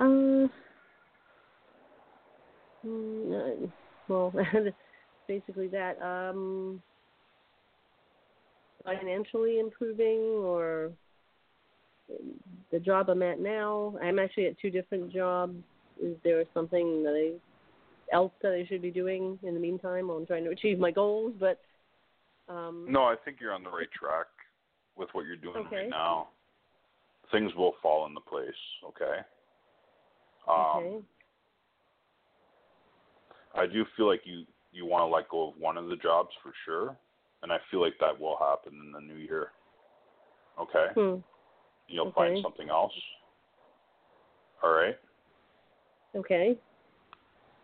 Uh, mm, uh, well, basically that. Um, financially improving or the job I'm at now. I'm actually at two different jobs. Is there something that I else that I should be doing in the meantime while I'm trying to achieve my goals. But um, No, I think you're on the right track with what you're doing Okay. right now. Things will fall into place, okay? Um, okay, I do feel like you you want to let go of one of the jobs for sure, and I feel like that will happen in the new year. Okay, hmm. you'll Okay. find something else. All right. okay.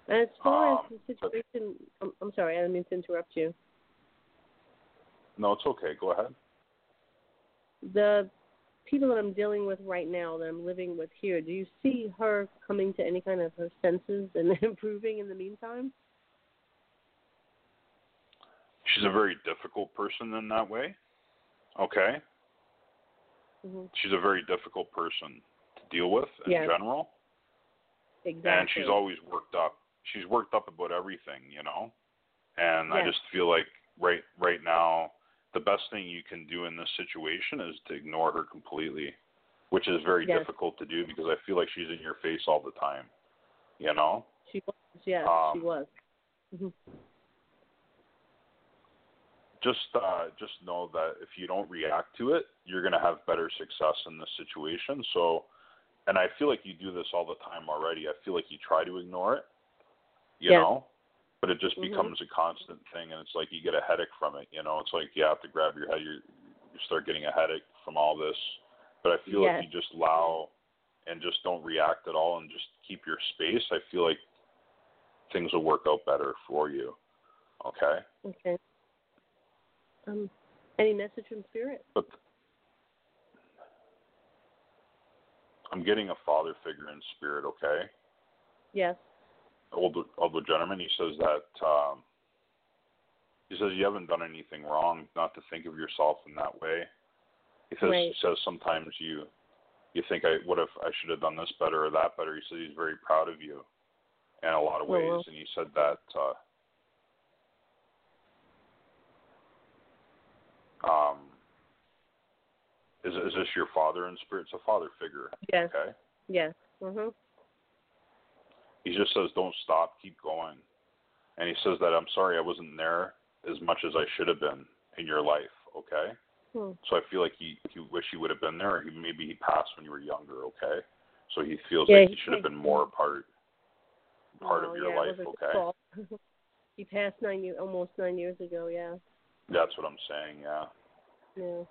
As far Um, as the situation, I'm, I'm sorry, I didn't mean to interrupt you. No, it's okay. Go ahead. the people that I'm dealing with right now, that I'm living with here, do you see her coming to any kind of her senses and improving in the meantime? She's a very difficult person in that way. Okay, hmm she's a very difficult person to deal with in Yes. general. Exactly. and she's always worked up. She's worked up about everything, you know. And I just feel like right right now the best thing you can do in this situation is to ignore her completely, which is very Yes. difficult to do because I feel like she's in your face all the time. You know? She was, yeah, Um, she was. hmm Just uh just know that if you don't react to it, you're going to have better success in this situation. So and I feel like you do this all the time already. I feel like you try to ignore it, you Yes. know, but it just Mhm. becomes a constant thing, and it's like you get a headache from it. You know, it's like you have to grab your head. You you start getting a headache from all this. But I feel Yes. like you just allow and just don't react at all, and just keep your space. I feel like things will work out better for you. Okay. Okay. Um, any message from spirit? But I'm getting a father figure in spirit, okay? Yes. Older older gentleman, he says that um he says you haven't done anything wrong not to think of yourself in that way. He says Right. he says sometimes you you think I what if I should have done this better or that better. He says he's very proud of you in a lot of Oh, ways well. and he said that uh um is is this your father in spirit? It's a father figure. Yes. Okay. Yes. Mhm. He just says don't stop keep going and he says that i'm sorry i wasn't there as much as i should have been in your life okay Hmm. so i feel like he he wish he would have been there or he maybe he passed when you were younger okay so he feels Yeah, like he he- should have been more a part part Oh, of your yeah, life okay he passed nine years, almost nine years ago. Yeah. that's what i'm saying yeah Yeah.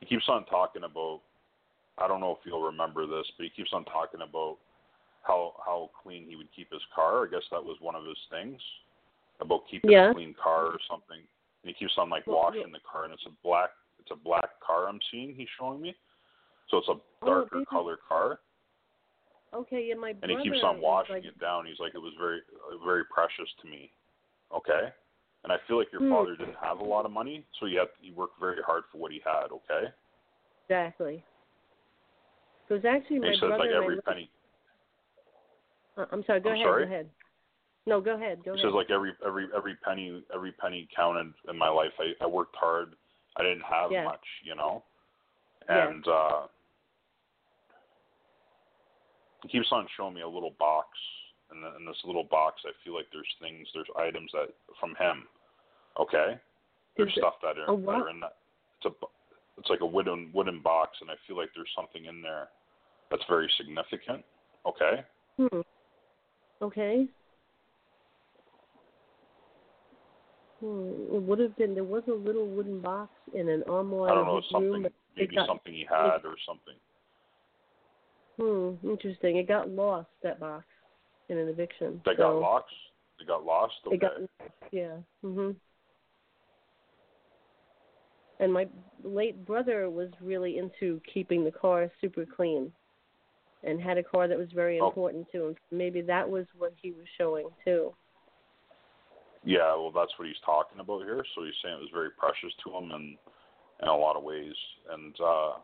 he keeps on talking about I don't know if you'll remember this, but he keeps on talking about how how clean he would keep his car. I guess that was one of his things about keeping Yeah. a clean car or something. And he keeps on like washing the car, and it's a black it's a black car I'm seeing. He's showing me, so it's a Oh, darker is- color car, Okay. Yeah. My and he keeps on washing like, it down. He's like it was very very precious to me. Okay. And I feel like your Hmm. father didn't have a lot of money, so he had he worked very hard for what he had. Okay. Exactly. Because actually, And my he says brother like every penny I'm sorry. Go I'm ahead. sorry? Go ahead. No, go ahead. Go He ahead. says like every every every penny every penny counted in my life. I, I worked hard. I didn't have Yes. much, you know. And uh he keeps on showing me a little box and in this little box I feel like there's things there's items that from him. Okay? There's Is stuff that are, that are in that it's a it's like a wooden wooden box and I feel like there's something in there that's very significant. Okay? Hmm. Okay. Hmm. It would have been. There was a little wooden box in an armoire I don't know, something room. maybe got- something he had or something. Hmm. Interesting. It got lost. That box in an eviction. They so got lost. They got lost. Okay. It got. Yeah. Mhm. And my late brother was really into keeping the car super clean, and had a car that was very Oh. important to him. Maybe that was what he was showing too. Yeah, well, that's what he's talking about here. So he's saying it was very precious to him and in a lot of ways, and uh,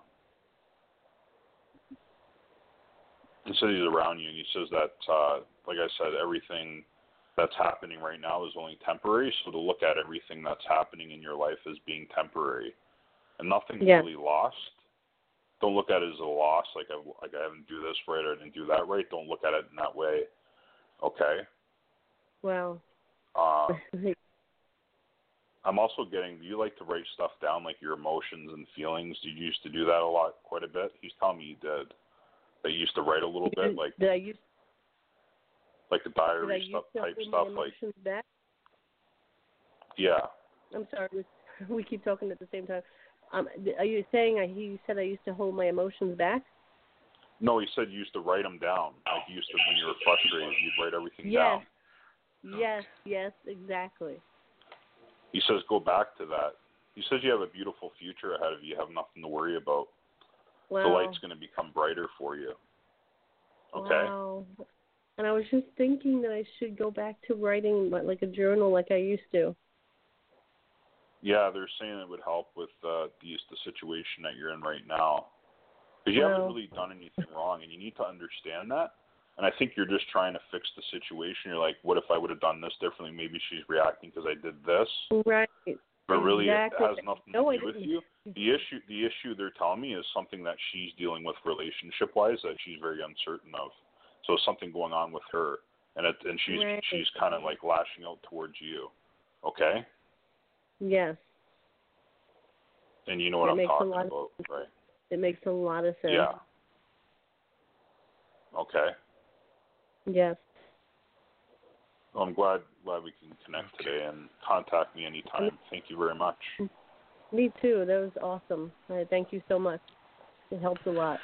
he says he's around you, and he says that, uh, like I said, everything that's happening right now is only temporary. So to look at everything that's happening in your life as being temporary, and nothing's Yeah. really lost. Don't look at it as a loss, like I like I didn't do this right or I didn't do that right. Don't look at it in that way. Okay. Well. Uh, I'm also getting. Do you like to write stuff down, like your emotions and feelings? Did you used to do that a lot, quite a bit? He's telling me you did. That you used to write a little bit, like did I use like the diary stuff type stuff, like back? yeah. I'm sorry, we, we keep talking at the same time. Um, are you saying I? You said I used to hold my emotions back? No, he said you used to write them down. Like you used to, when you were frustrated, you'd write everything Yes. down. Yes, yes, exactly. He says go back to that. He says you have a beautiful future ahead of you. You have nothing to worry about. Wow. The light's going to become brighter for you. Okay. Wow. And I was just thinking that I should go back to writing like a journal like I used to. Yeah, they're saying it would help with uh, the the situation that you're in right now. Because you haven't really done anything wrong, and you need to understand that. And I think you're just trying to fix the situation. You're like, what if I would have done this differently? Maybe she's reacting because I did this. Right. But really, Exactly. it has nothing No, to do with you. The issue, the issue they're telling me is something that she's dealing with relationship-wise that she's very uncertain of. So something going on with her, and it, and she's Right. she's kind of like lashing out towards you. Okay, Yes, and you know what That I'm makes a talking lot of about, right? it makes a lot of sense. Yeah. Okay. Yes. Well, I'm glad glad we can connect today and contact me anytime. Mm-hmm. Thank you very much. Me too. That was awesome. I thank you so much. It helped a lot.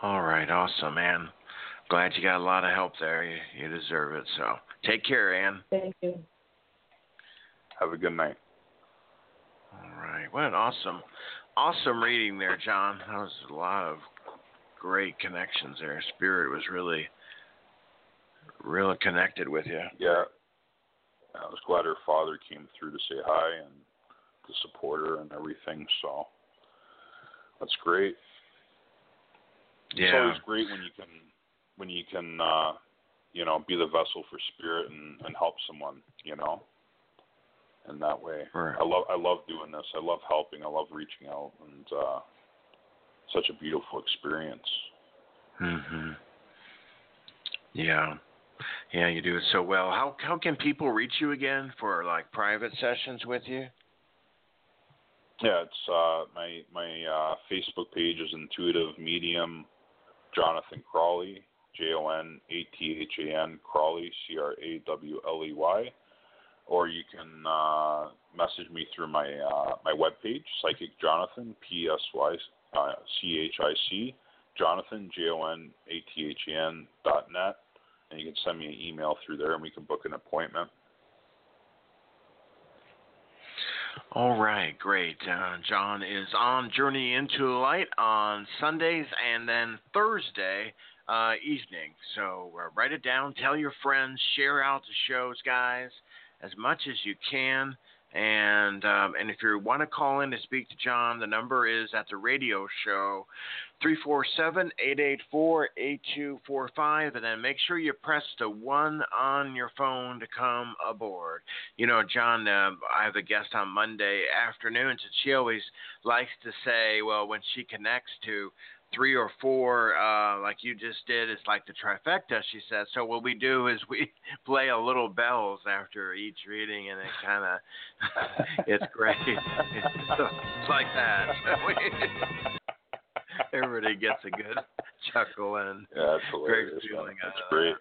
All right, awesome, man. Glad you got a lot of help there. You, you deserve it. So take care, Ann. Thank you. Have a good night. All right. What an awesome, awesome reading there, John. That was a lot of great connections there. Spirit was really, really connected with you. Yeah. I was glad her father came through to say hi and to support her and everything. So that's great. Yeah. It's always great when you can when you can uh you know be the vessel for spirit and and help someone you know in that way Right. i love i love doing this i love helping i love reaching out and uh such a beautiful experience Mhm. Yeah. Yeah, you do it so well. How how can people reach you again for like private sessions with you? yeah it's uh my my uh facebook page is intuitive medium jonathan crawley j o n a t h a n crawley c r a w l e y or you can uh, message me through my uh, my webpage, Psychic Jonathan, P S Y uh, C H I C, Jonathan J O N A T H A N dot net, and you can send me an email through there, and we can book an appointment. All right, great. Uh, John is on Journey into Light on Sundays and then Thursday uh, evening. So uh, write it down, tell your friends, share out the shows, guys, as much as you can. And um, and if you want to call in to speak to John, the number is at the radio show, 347-884-8245. And then make sure you press the one on your phone to come aboard. You know, John, uh, I have a guest on Monday afternoons, and she always likes to say, well, when she connects to three or four, uh, like you just did, it's like the trifecta, she says. So what we do is we play a little bells after each reading, and it kind of, it's great. it's like that. Everybody gets a good chuckle and Yeah, it's great hilarious. feeling That's great.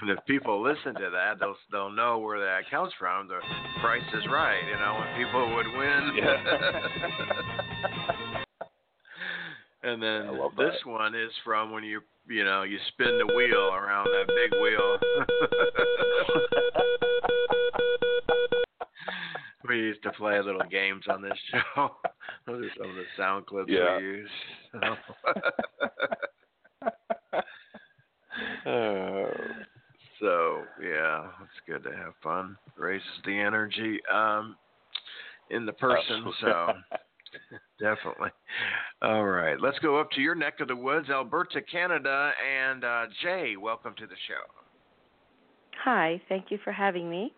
and if people listen to that, they'll they'll know where that comes from. The price is right, you know, when people would win. And then this that. one is from when you you know you spin the wheel around that big wheel. we used to play little games on this show. Those are some of the sound clips Yeah. we use. Oh, so yeah, it's good to have fun. Raises the energy um, in the person. So definitely. All right, let's go up to your neck of the woods, Alberta, Canada, and uh, Jay. Welcome to the show. Hi, thank you for having me.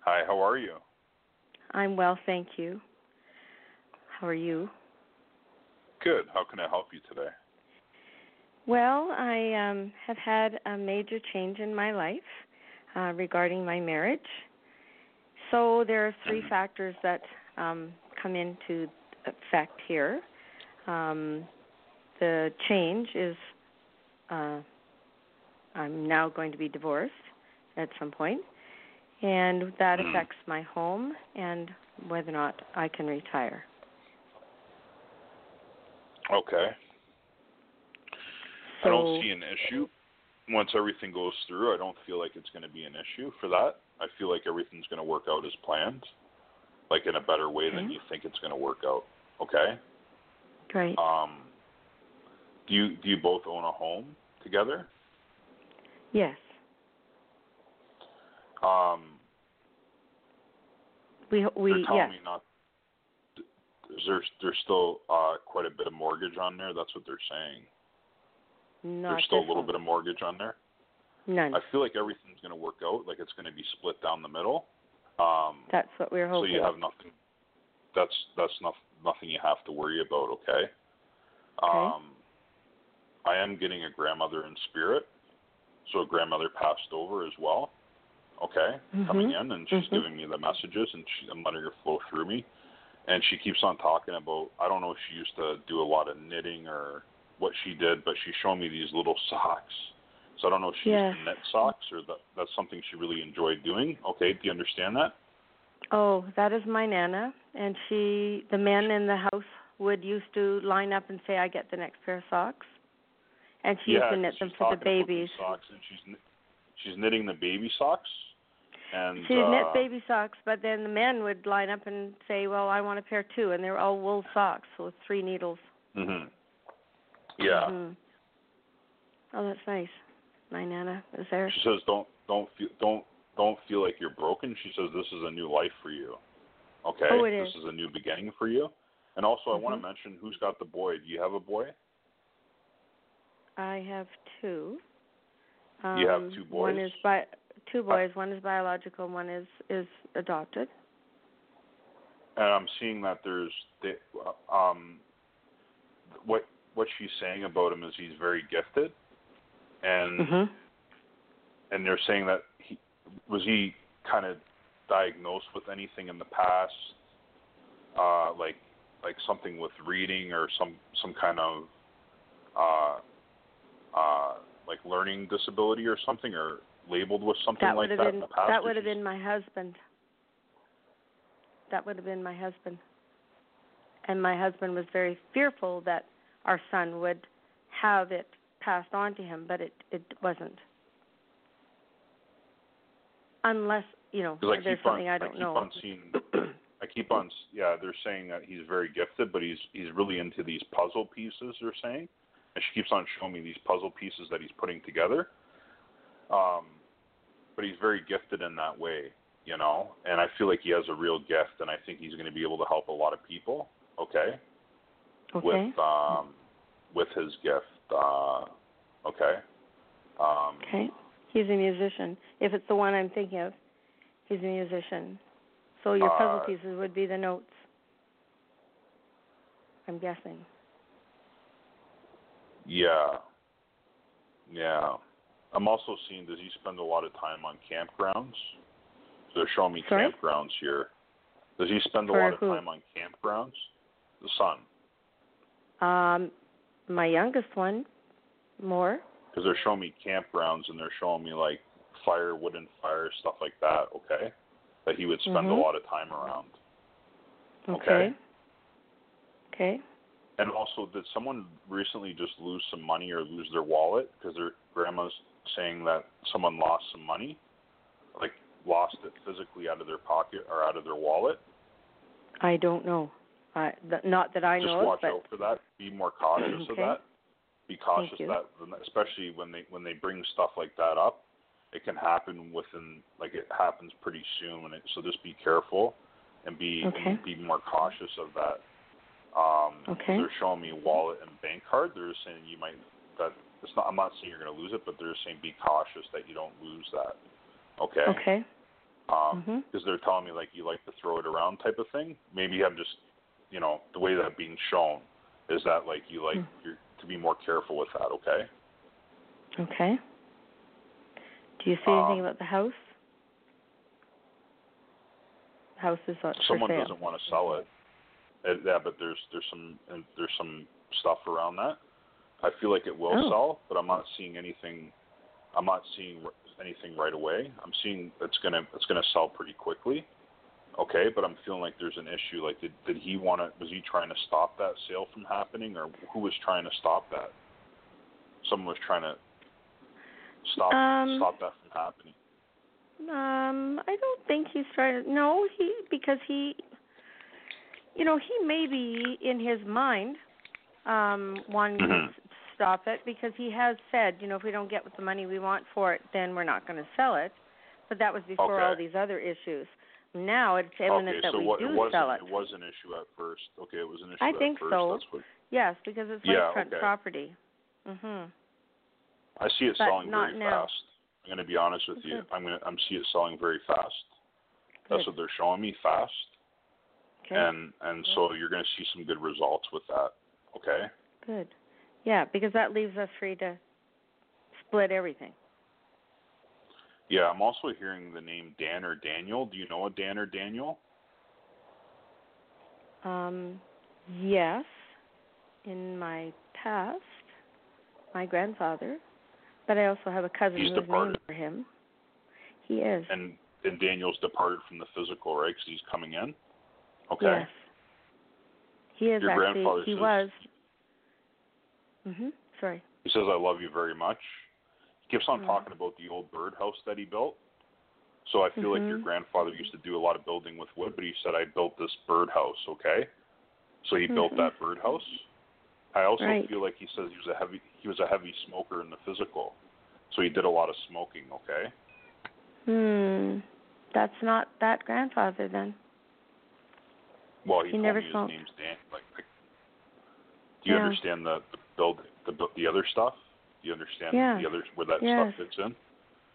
Hi, how are you? I'm well, thank you. How are you? Good. How can I help you today? Well, I um, have had a major change in my life uh, regarding my marriage. So there are three factors that um, come into effect here. Um, the change is uh, I'm now going to be divorced at some point, and that affects my home and whether or not I can retire. Okay. I don't see an issue. Once everything goes through, I don't feel like it's going to be an issue for that. I feel like everything's going to work out as planned, like in a better way than you think it's going to work out. Okay. Great. Um, do you do you both own a home together? Yes. Um, We we they're telling yes. me not. Is there there's still uh, quite a bit of mortgage on there? That's what they're saying. Not there's still a little one. bit of mortgage on there. None. I feel like everything's going to work out. Like it's going to be split down the middle. Um, That's what we're hoping. so you have nothing. That's that's not, nothing you have to worry about. Okay. Um, I am getting a grandmother in spirit, so a grandmother passed over as well. Okay, coming Mhm. in and she's Mhm. giving me the messages and she, I'm letting her flow through me, and she keeps on talking about. I don't know if she used to do a lot of knitting or what she did, but she's showing me these little socks. So I don't know if she used to knit socks or that that's something she really enjoyed doing. Okay, do you understand that? Oh, that is my nana, and she, the men in the house would used to line up and say, "I get the next pair of socks," and she yeah, used to knit them for the talking about these babies. Socks and she's she's knitting the baby socks. And She uh, knit baby socks, but then the men would line up and say, "Well, I want a pair too," and they're all wool socks with three needles. Mhm. Yeah. Mhm. Oh, that's nice. My nana is there. She says don't don't feel don't don't feel like you're broken. She says this is a new life for you. Okay? Oh, this is. is a new beginning for you. And also I want to mention who's got the boy. Do you have a boy? I have two. Um, You have two boys. One is bi- two boys. One is biological. One is is adopted. And I'm seeing that there's they, um what what she's saying about him is he's very gifted. And Mhm. and they're saying that he was he kind of diagnosed with anything in the past uh like like something with reading or some some kind of uh uh like learning disability or something or labeled with something That like that been in the past that would have been my husband. That would have been my husband. And my husband was very fearful that our son would have it passed on to him, but it it wasn't. Unless you know, I there's keep on, something I don't keep know. on seeing I keep on s- yeah, they're saying that he's very gifted, but he's he's really into these puzzle pieces. They're saying, and she keeps on showing me these puzzle pieces that he's putting together. Um, but he's very gifted in that way, you know. And I feel like he has a real gift, and I think he's going to be able to help a lot of people. Okay. Okay. With um, with his gift. Uh, okay. Um, Okay. He's a musician. If it's the one I'm thinking of, he's a musician. So your puzzle Uh, pieces would be the notes. I'm guessing. Yeah. Yeah. I'm also seeing does he spend a lot of time on campgrounds? They're showing me Sorry? campgrounds here. Does he spend a For lot of who? time on campgrounds? The son. Um, my youngest one, more. Because they're showing me campgrounds and they're showing me like fire, wooden fire, stuff like that, okay? That he would spend Mhm. a lot of time around. Okay. Okay. And also, did someone recently just lose some money or lose their wallet? Because their grandma's saying that someone lost some money, like lost it physically out of their pocket or out of their wallet. I don't know. I th- not that I just know watch of, out for that. Be more cautious of that. Be cautious you. that, especially when they when they bring stuff like that up, it can happen within like it happens pretty soon. And it, so just be careful and be Okay. and be more cautious of that. Um, Okay. They're showing me wallet and bank card. They're saying you might that it's not. I'm not saying you're going to lose it, but they're saying be cautious that you don't lose that. Okay. okay. Um, Mhm. because they're telling me like you like to throw it around type of thing. Maybe I'm just, you know, the way that being shown is that like you like Mm. you're to be more careful with that. Okay. Okay. Do you see anything Um, about the house? The house is up Someone for sale. doesn't want to sell it. Uh, yeah, but there's there's some and there's some stuff around that. I feel like it will Oh. sell, but I'm not seeing anything. I'm not seeing anything right away. I'm seeing it's gonna it's gonna sell pretty quickly. Okay, but I'm feeling like there's an issue. Like, did did he want to? Was he trying to stop that sale from happening, or who was trying to stop that? Someone was trying to stop Um, stop that from happening. Um, I don't think he's trying to. No, he because he, you know, he may be in his mind um wanting Mhm. to stop it because he has said, you know, if we don't get what the money we want for it, then we're not going to sell it. But that was before all these other issues. Now it's imminent okay, that so we what, do it sell it. it was an issue at first. Okay, it was an issue I at think first. so. That's what Yes, because it's Yeah, lakefront okay. property. Mhm. I see it But selling very now. fast. I'm going to be honest with you. I'm going to I'm see it selling very fast. That's what they're showing me fast. Okay. And and so you're going to see some good results with that. Okay? Good. Yeah, because that leaves us free to split everything. Yeah, I'm also hearing the name Dan or Daniel. Do you know a Dan or Daniel? Um, yes, in my past, my grandfather, but I also have a cousin He's who's departed. named for him. He is. And and Daniel's departed from the physical, right? Because he's coming in. Okay. Yes. He is Your actually. grandfather He says- was. Mhm. Sorry. He says, "I love you very much." He keeps on Mhm. talking about the old birdhouse that he built. So I feel like your Mhm. grandfather used to do a lot of building with wood, but he said, "I built this birdhouse." Okay, so he built Mhm. that birdhouse. I also Right. feel like he says he was a heavy he was a heavy smoker in the physical, so he did a lot of smoking. Okay. Hmm. That's not that grandfather then. Well, he, He told never me smoked. his name's Dan. Like, like do you Yeah. understand the, the building, the the other stuff? Do you understand Yeah. the other where that Yes. stuff fits in?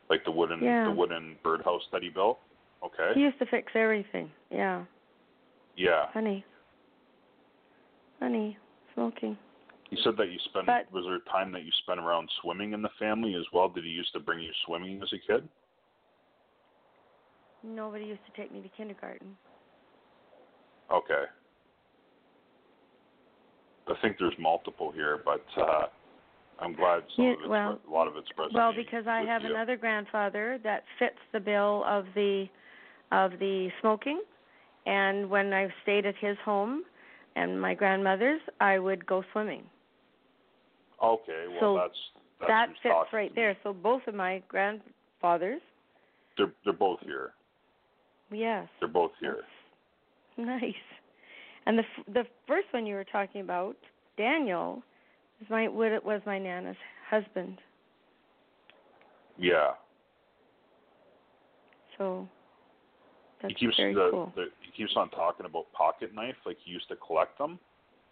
Like the wooden Yeah. the wooden birdhouse that he built. Okay. He used to fix everything. Yeah. Yeah. Honey. Honey, smoking. He said that you spent. But- was there a time that you spent around swimming in the family as well? Did he used to bring you swimming as a kid? Nobody used to take me to kindergarten. Okay. I think there's multiple here, but uh I'm glad some Yeah, of it's well- a lot of it's resonating. Well, because I have you. another grandfather that fits the bill of the of the smoking, and when I stayed at his home and my grandmother's, I would go swimming. Okay, well so that's that's that fits right there. So both of my grandfathers, They're they're both here. yes, They're both here. nice. And the f- the first one you were talking about, Daniel, is my what it was my nana's husband. Yeah. So that's he keeps very the, cool. the he keeps on talking about pocket knife, like he used to collect them,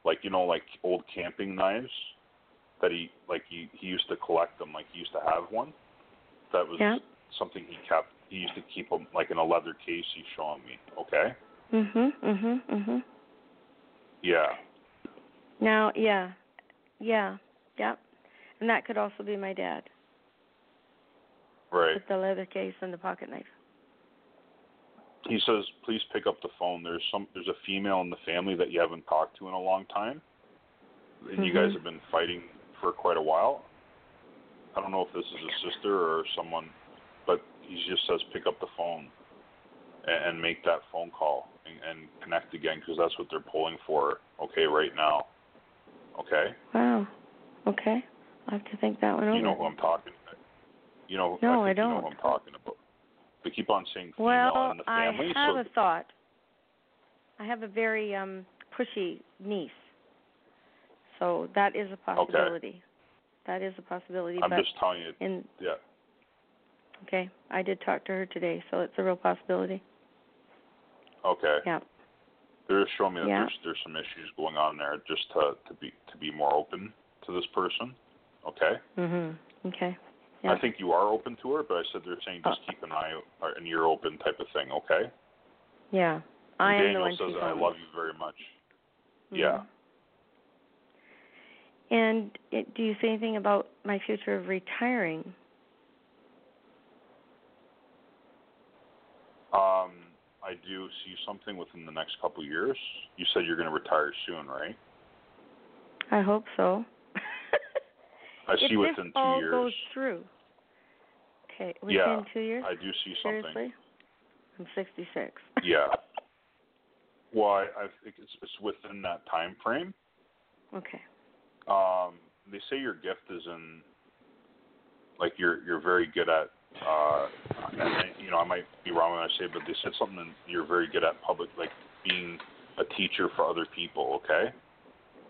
like you know, like old camping knives that he like he he used to collect them, like he used to have one. That was Yeah. something he kept. He used to keep them like in a leather case. He's showing me. Okay. Mhm, mhm, mhm. Yeah. Now, yeah, yeah, yep. And that could also be my dad Right. with the leather case and the pocket knife. He says, please pick up the phone. There's some. There's a female in the family that you haven't talked to in a long time, and you guys have been fighting for quite a while. I don't know if this is a sister or someone, but he just says pick up the phone and, and make that phone call and, and connect again because that's what they're pulling for. Okay, right now. Okay, Wow. Okay. I'll have to think that one over. you know who I'm talking. You know, No, I, I You know who I'm talking about. They keep on saying female well, in the I have so a thought. I have a very um pushy niece. So that is a possibility. That is a possibility. I'm just telling you. in Yeah. okay, I did talk to her today, so it's a real possibility. Okay. Yeah. They're just showing me that Yeah. there's there's some issues going on there just to to be to be more open to this person. Okay. Mhm. Okay. Yeah. I think you are open to her, but I said they're saying just keep an eye or an ear open type of thing. Okay. Yeah. I and am the Daniel one says I love you very much. Mhm. Yeah. And it, do you say anything about my future of retiring? Um, I do see something within the next couple of years. You said you're going to retire soon, right? I hope so. I see this within two all years. goes through. Okay, within yeah, two years. I do see something. Seriously, I'm 66. Yeah. Well, I, I think it's, it's within that time frame. Okay. Um, they say your gift is in, like you're you're very good at. Uh, and I, you know, I might be wrong when I say, but they said something. that You're very good at public, like being a teacher for other people. Okay,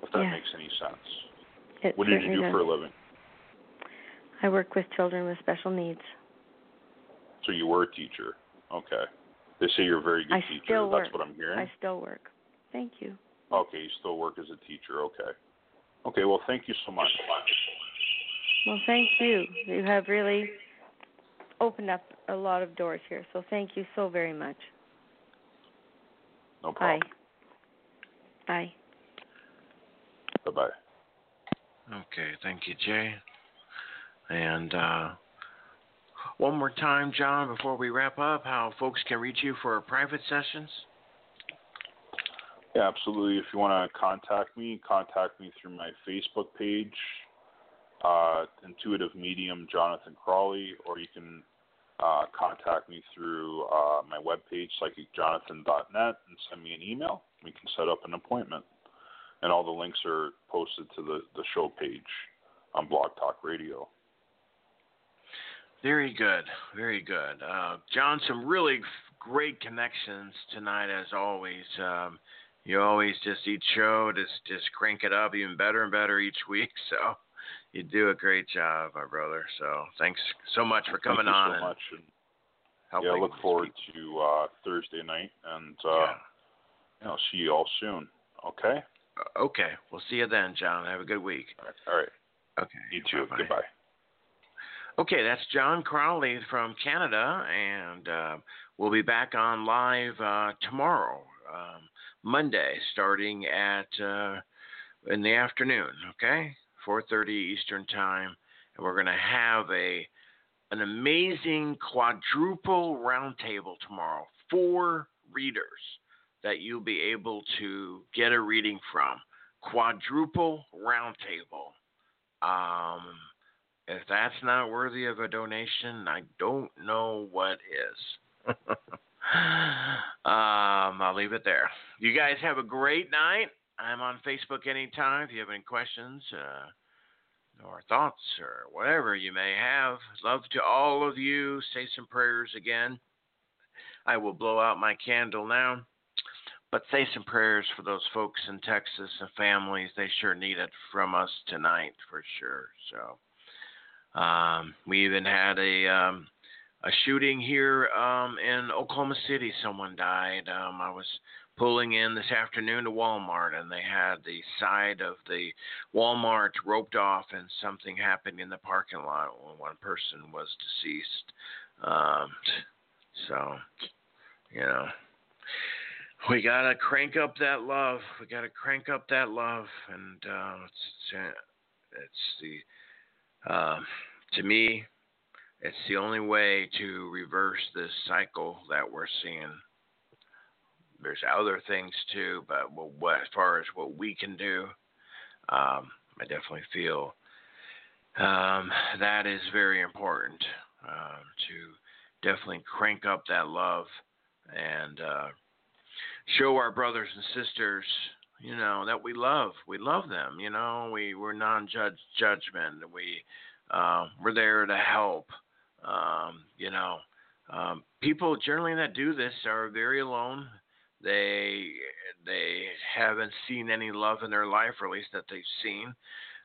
if that Yeah. makes any sense. It what did you do does. for a living? I work with children with special needs. So you were a teacher. Okay. They say you're a very good I teacher. still That's what I'm hearing. I still work. Thank you. Okay, you still work as a teacher. Okay. Okay. Well, thank you so much. Well, thank you. You have really opened up a lot of doors here. So thank you so very much. No Bye. problem. Bye. Bye bye. Okay, thank you, Jay. And uh, one more time, Jon, before we wrap up, how folks can reach you for private sessions. Yeah, absolutely. If you want to contact me, contact me through my Facebook page, uh, Intuitive Medium Jonathan Crawley, or you can uh, contact me through uh, my webpage, psychicjonathan.net, and send me an email. We can set up an appointment. And all the links are posted to the, the show page on Blog Talk Radio. Very good, very good. Uh, Jon, some really great connections tonight, as always. Um, you always just each show just just crank it up even better and better each week. So you do a great job, my brother. So thanks so much for coming Thank you on. so and much. And, helping yeah, I look forward to uh, Thursday night, and uh, Yeah. I'll see you all soon. Okay? Uh, Okay, we'll see you then, Jon. Have a good week. All right. Okay. You too. Bye-bye. Goodbye. Okay, that's Jon Crawley from Canada, and uh, we'll be back on live uh, tomorrow, um, Monday, starting at uh, in the afternoon. Okay, 4:30 Eastern time, and we're going to have a an amazing quadruple roundtable tomorrow. Four readers that you'll be able to get a reading from. Quadruple roundtable. Um, if that's not worthy of a donation, I don't know what is. um, I'll leave it there. You guys have a great night. I'm on Facebook anytime if you have any questions uh, or thoughts or whatever you may have. Love to all of you. Say some prayers again. I will blow out my candle now. But say some prayers for those folks in Texas and families. They sure need it from us tonight for sure. So um, we even had a um, a shooting here um, in Oklahoma City. Someone died. Um, I was pulling in this afternoon to Walmart, and they had the side of the Walmart roped off, and something happened in the parking lot one person was deceased. Um, so, you know, we gotta crank up that love. We gotta crank up that love, and uh, it's it's the um, to me, it's the only way to reverse this cycle that we're seeing. There's other things too, but what, what as far as what we can do, um, I definitely feel um, that is very important um, to definitely crank up that love and uh, show our brothers and sisters, you know, that we love. We love them. You know, we we're non-judge judgment. We uh, we're there to help. Um, you know, um, people generally that do this are very alone. They they haven't seen any love in their life, or at least that they've seen.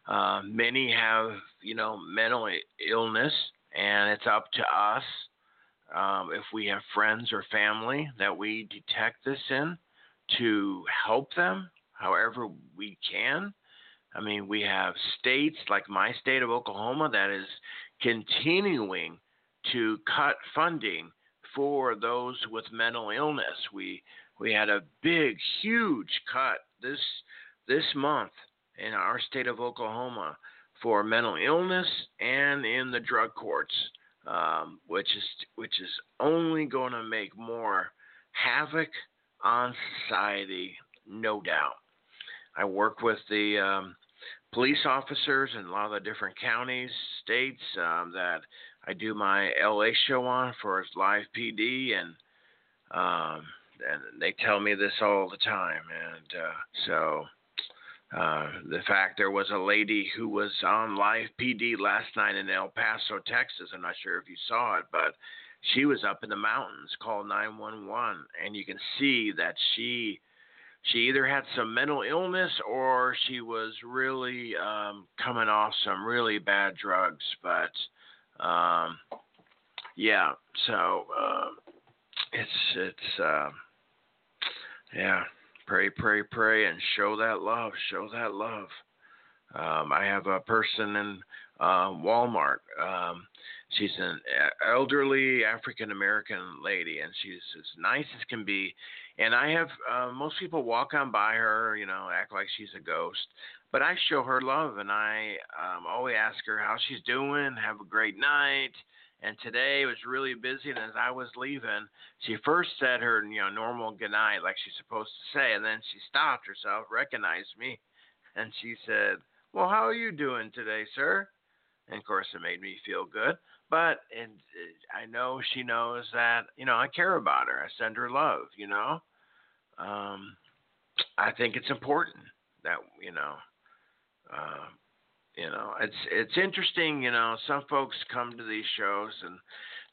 Uh, many have, you know, mental illness, and it's up to us um, if we have friends or family that we detect this in to help them however we can. I mean, we have states like my state of Oklahoma that is continuing to cut funding for those with mental illness. We we had a big, huge cut this this month in our state of Oklahoma for mental illness and in the drug courts, um, which is which is only going to make more havoc on society, no doubt. I work with the um, police officers in a lot of the different counties, states um, that I do my LA show on for live PD, and um, and they tell me this all the time, and uh, so. Uh, the fact there was a lady who was on live PD last night in El Paso, Texas. I'm not sure if you saw it, but she was up in the mountains, called 911, and you can see that she she either had some mental illness or she was really um, coming off some really bad drugs. But um, yeah, so uh, it's it's uh, yeah, pray, pray, pray, and show that love, show that love. Um, I have a person in uh, Walmart. Um, she's an elderly African American lady, and she's as nice as can be. And I have uh, most people walk on by her, you know, act like she's a ghost. But I show her love, and I um, always ask her how she's doing. Have a great night. And today was really busy, and as I was leaving, she first said her, you know, normal good night like she's supposed to say, and then she stopped herself, recognized me, and she said, "Well, how are you doing today, sir?" And of course, it made me feel good. But and uh, I know she knows that you know I care about her. I send her love. You know, um, I think it's important that you know. Uh, you know, it's it's interesting. You know, some folks come to these shows and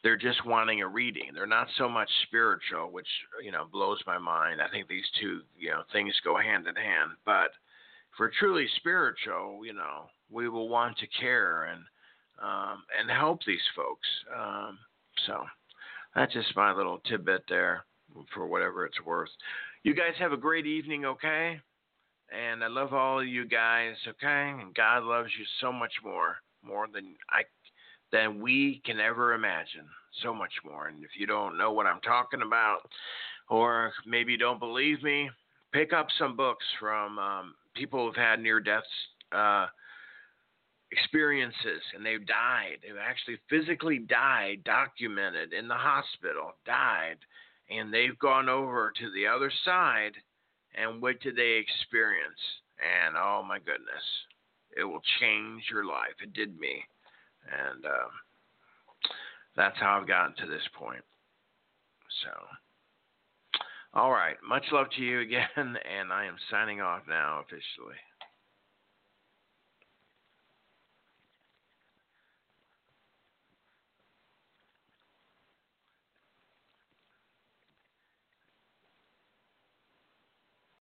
they're just wanting a reading. They're not so much spiritual, which you know blows my mind. I think these two you know things go hand in hand. But if we're truly spiritual, you know, we will want to care and um, and help these folks. Um, so that's just my little tidbit there for whatever it's worth. You guys have a great evening, okay? And I love all of you guys, okay? And God loves you so much more, more than I than we can ever imagine. So much more. And if you don't know what I'm talking about, or maybe don't believe me, pick up some books from um, people who've had near death uh, experiences and they've died. They've actually physically died, documented in the hospital, died, and they've gone over to the other side. And what did they experience? And oh my goodness, it will change your life. It did me. And uh, that's how I've gotten to this point. So, all right. Much love to you again. And I am signing off now officially.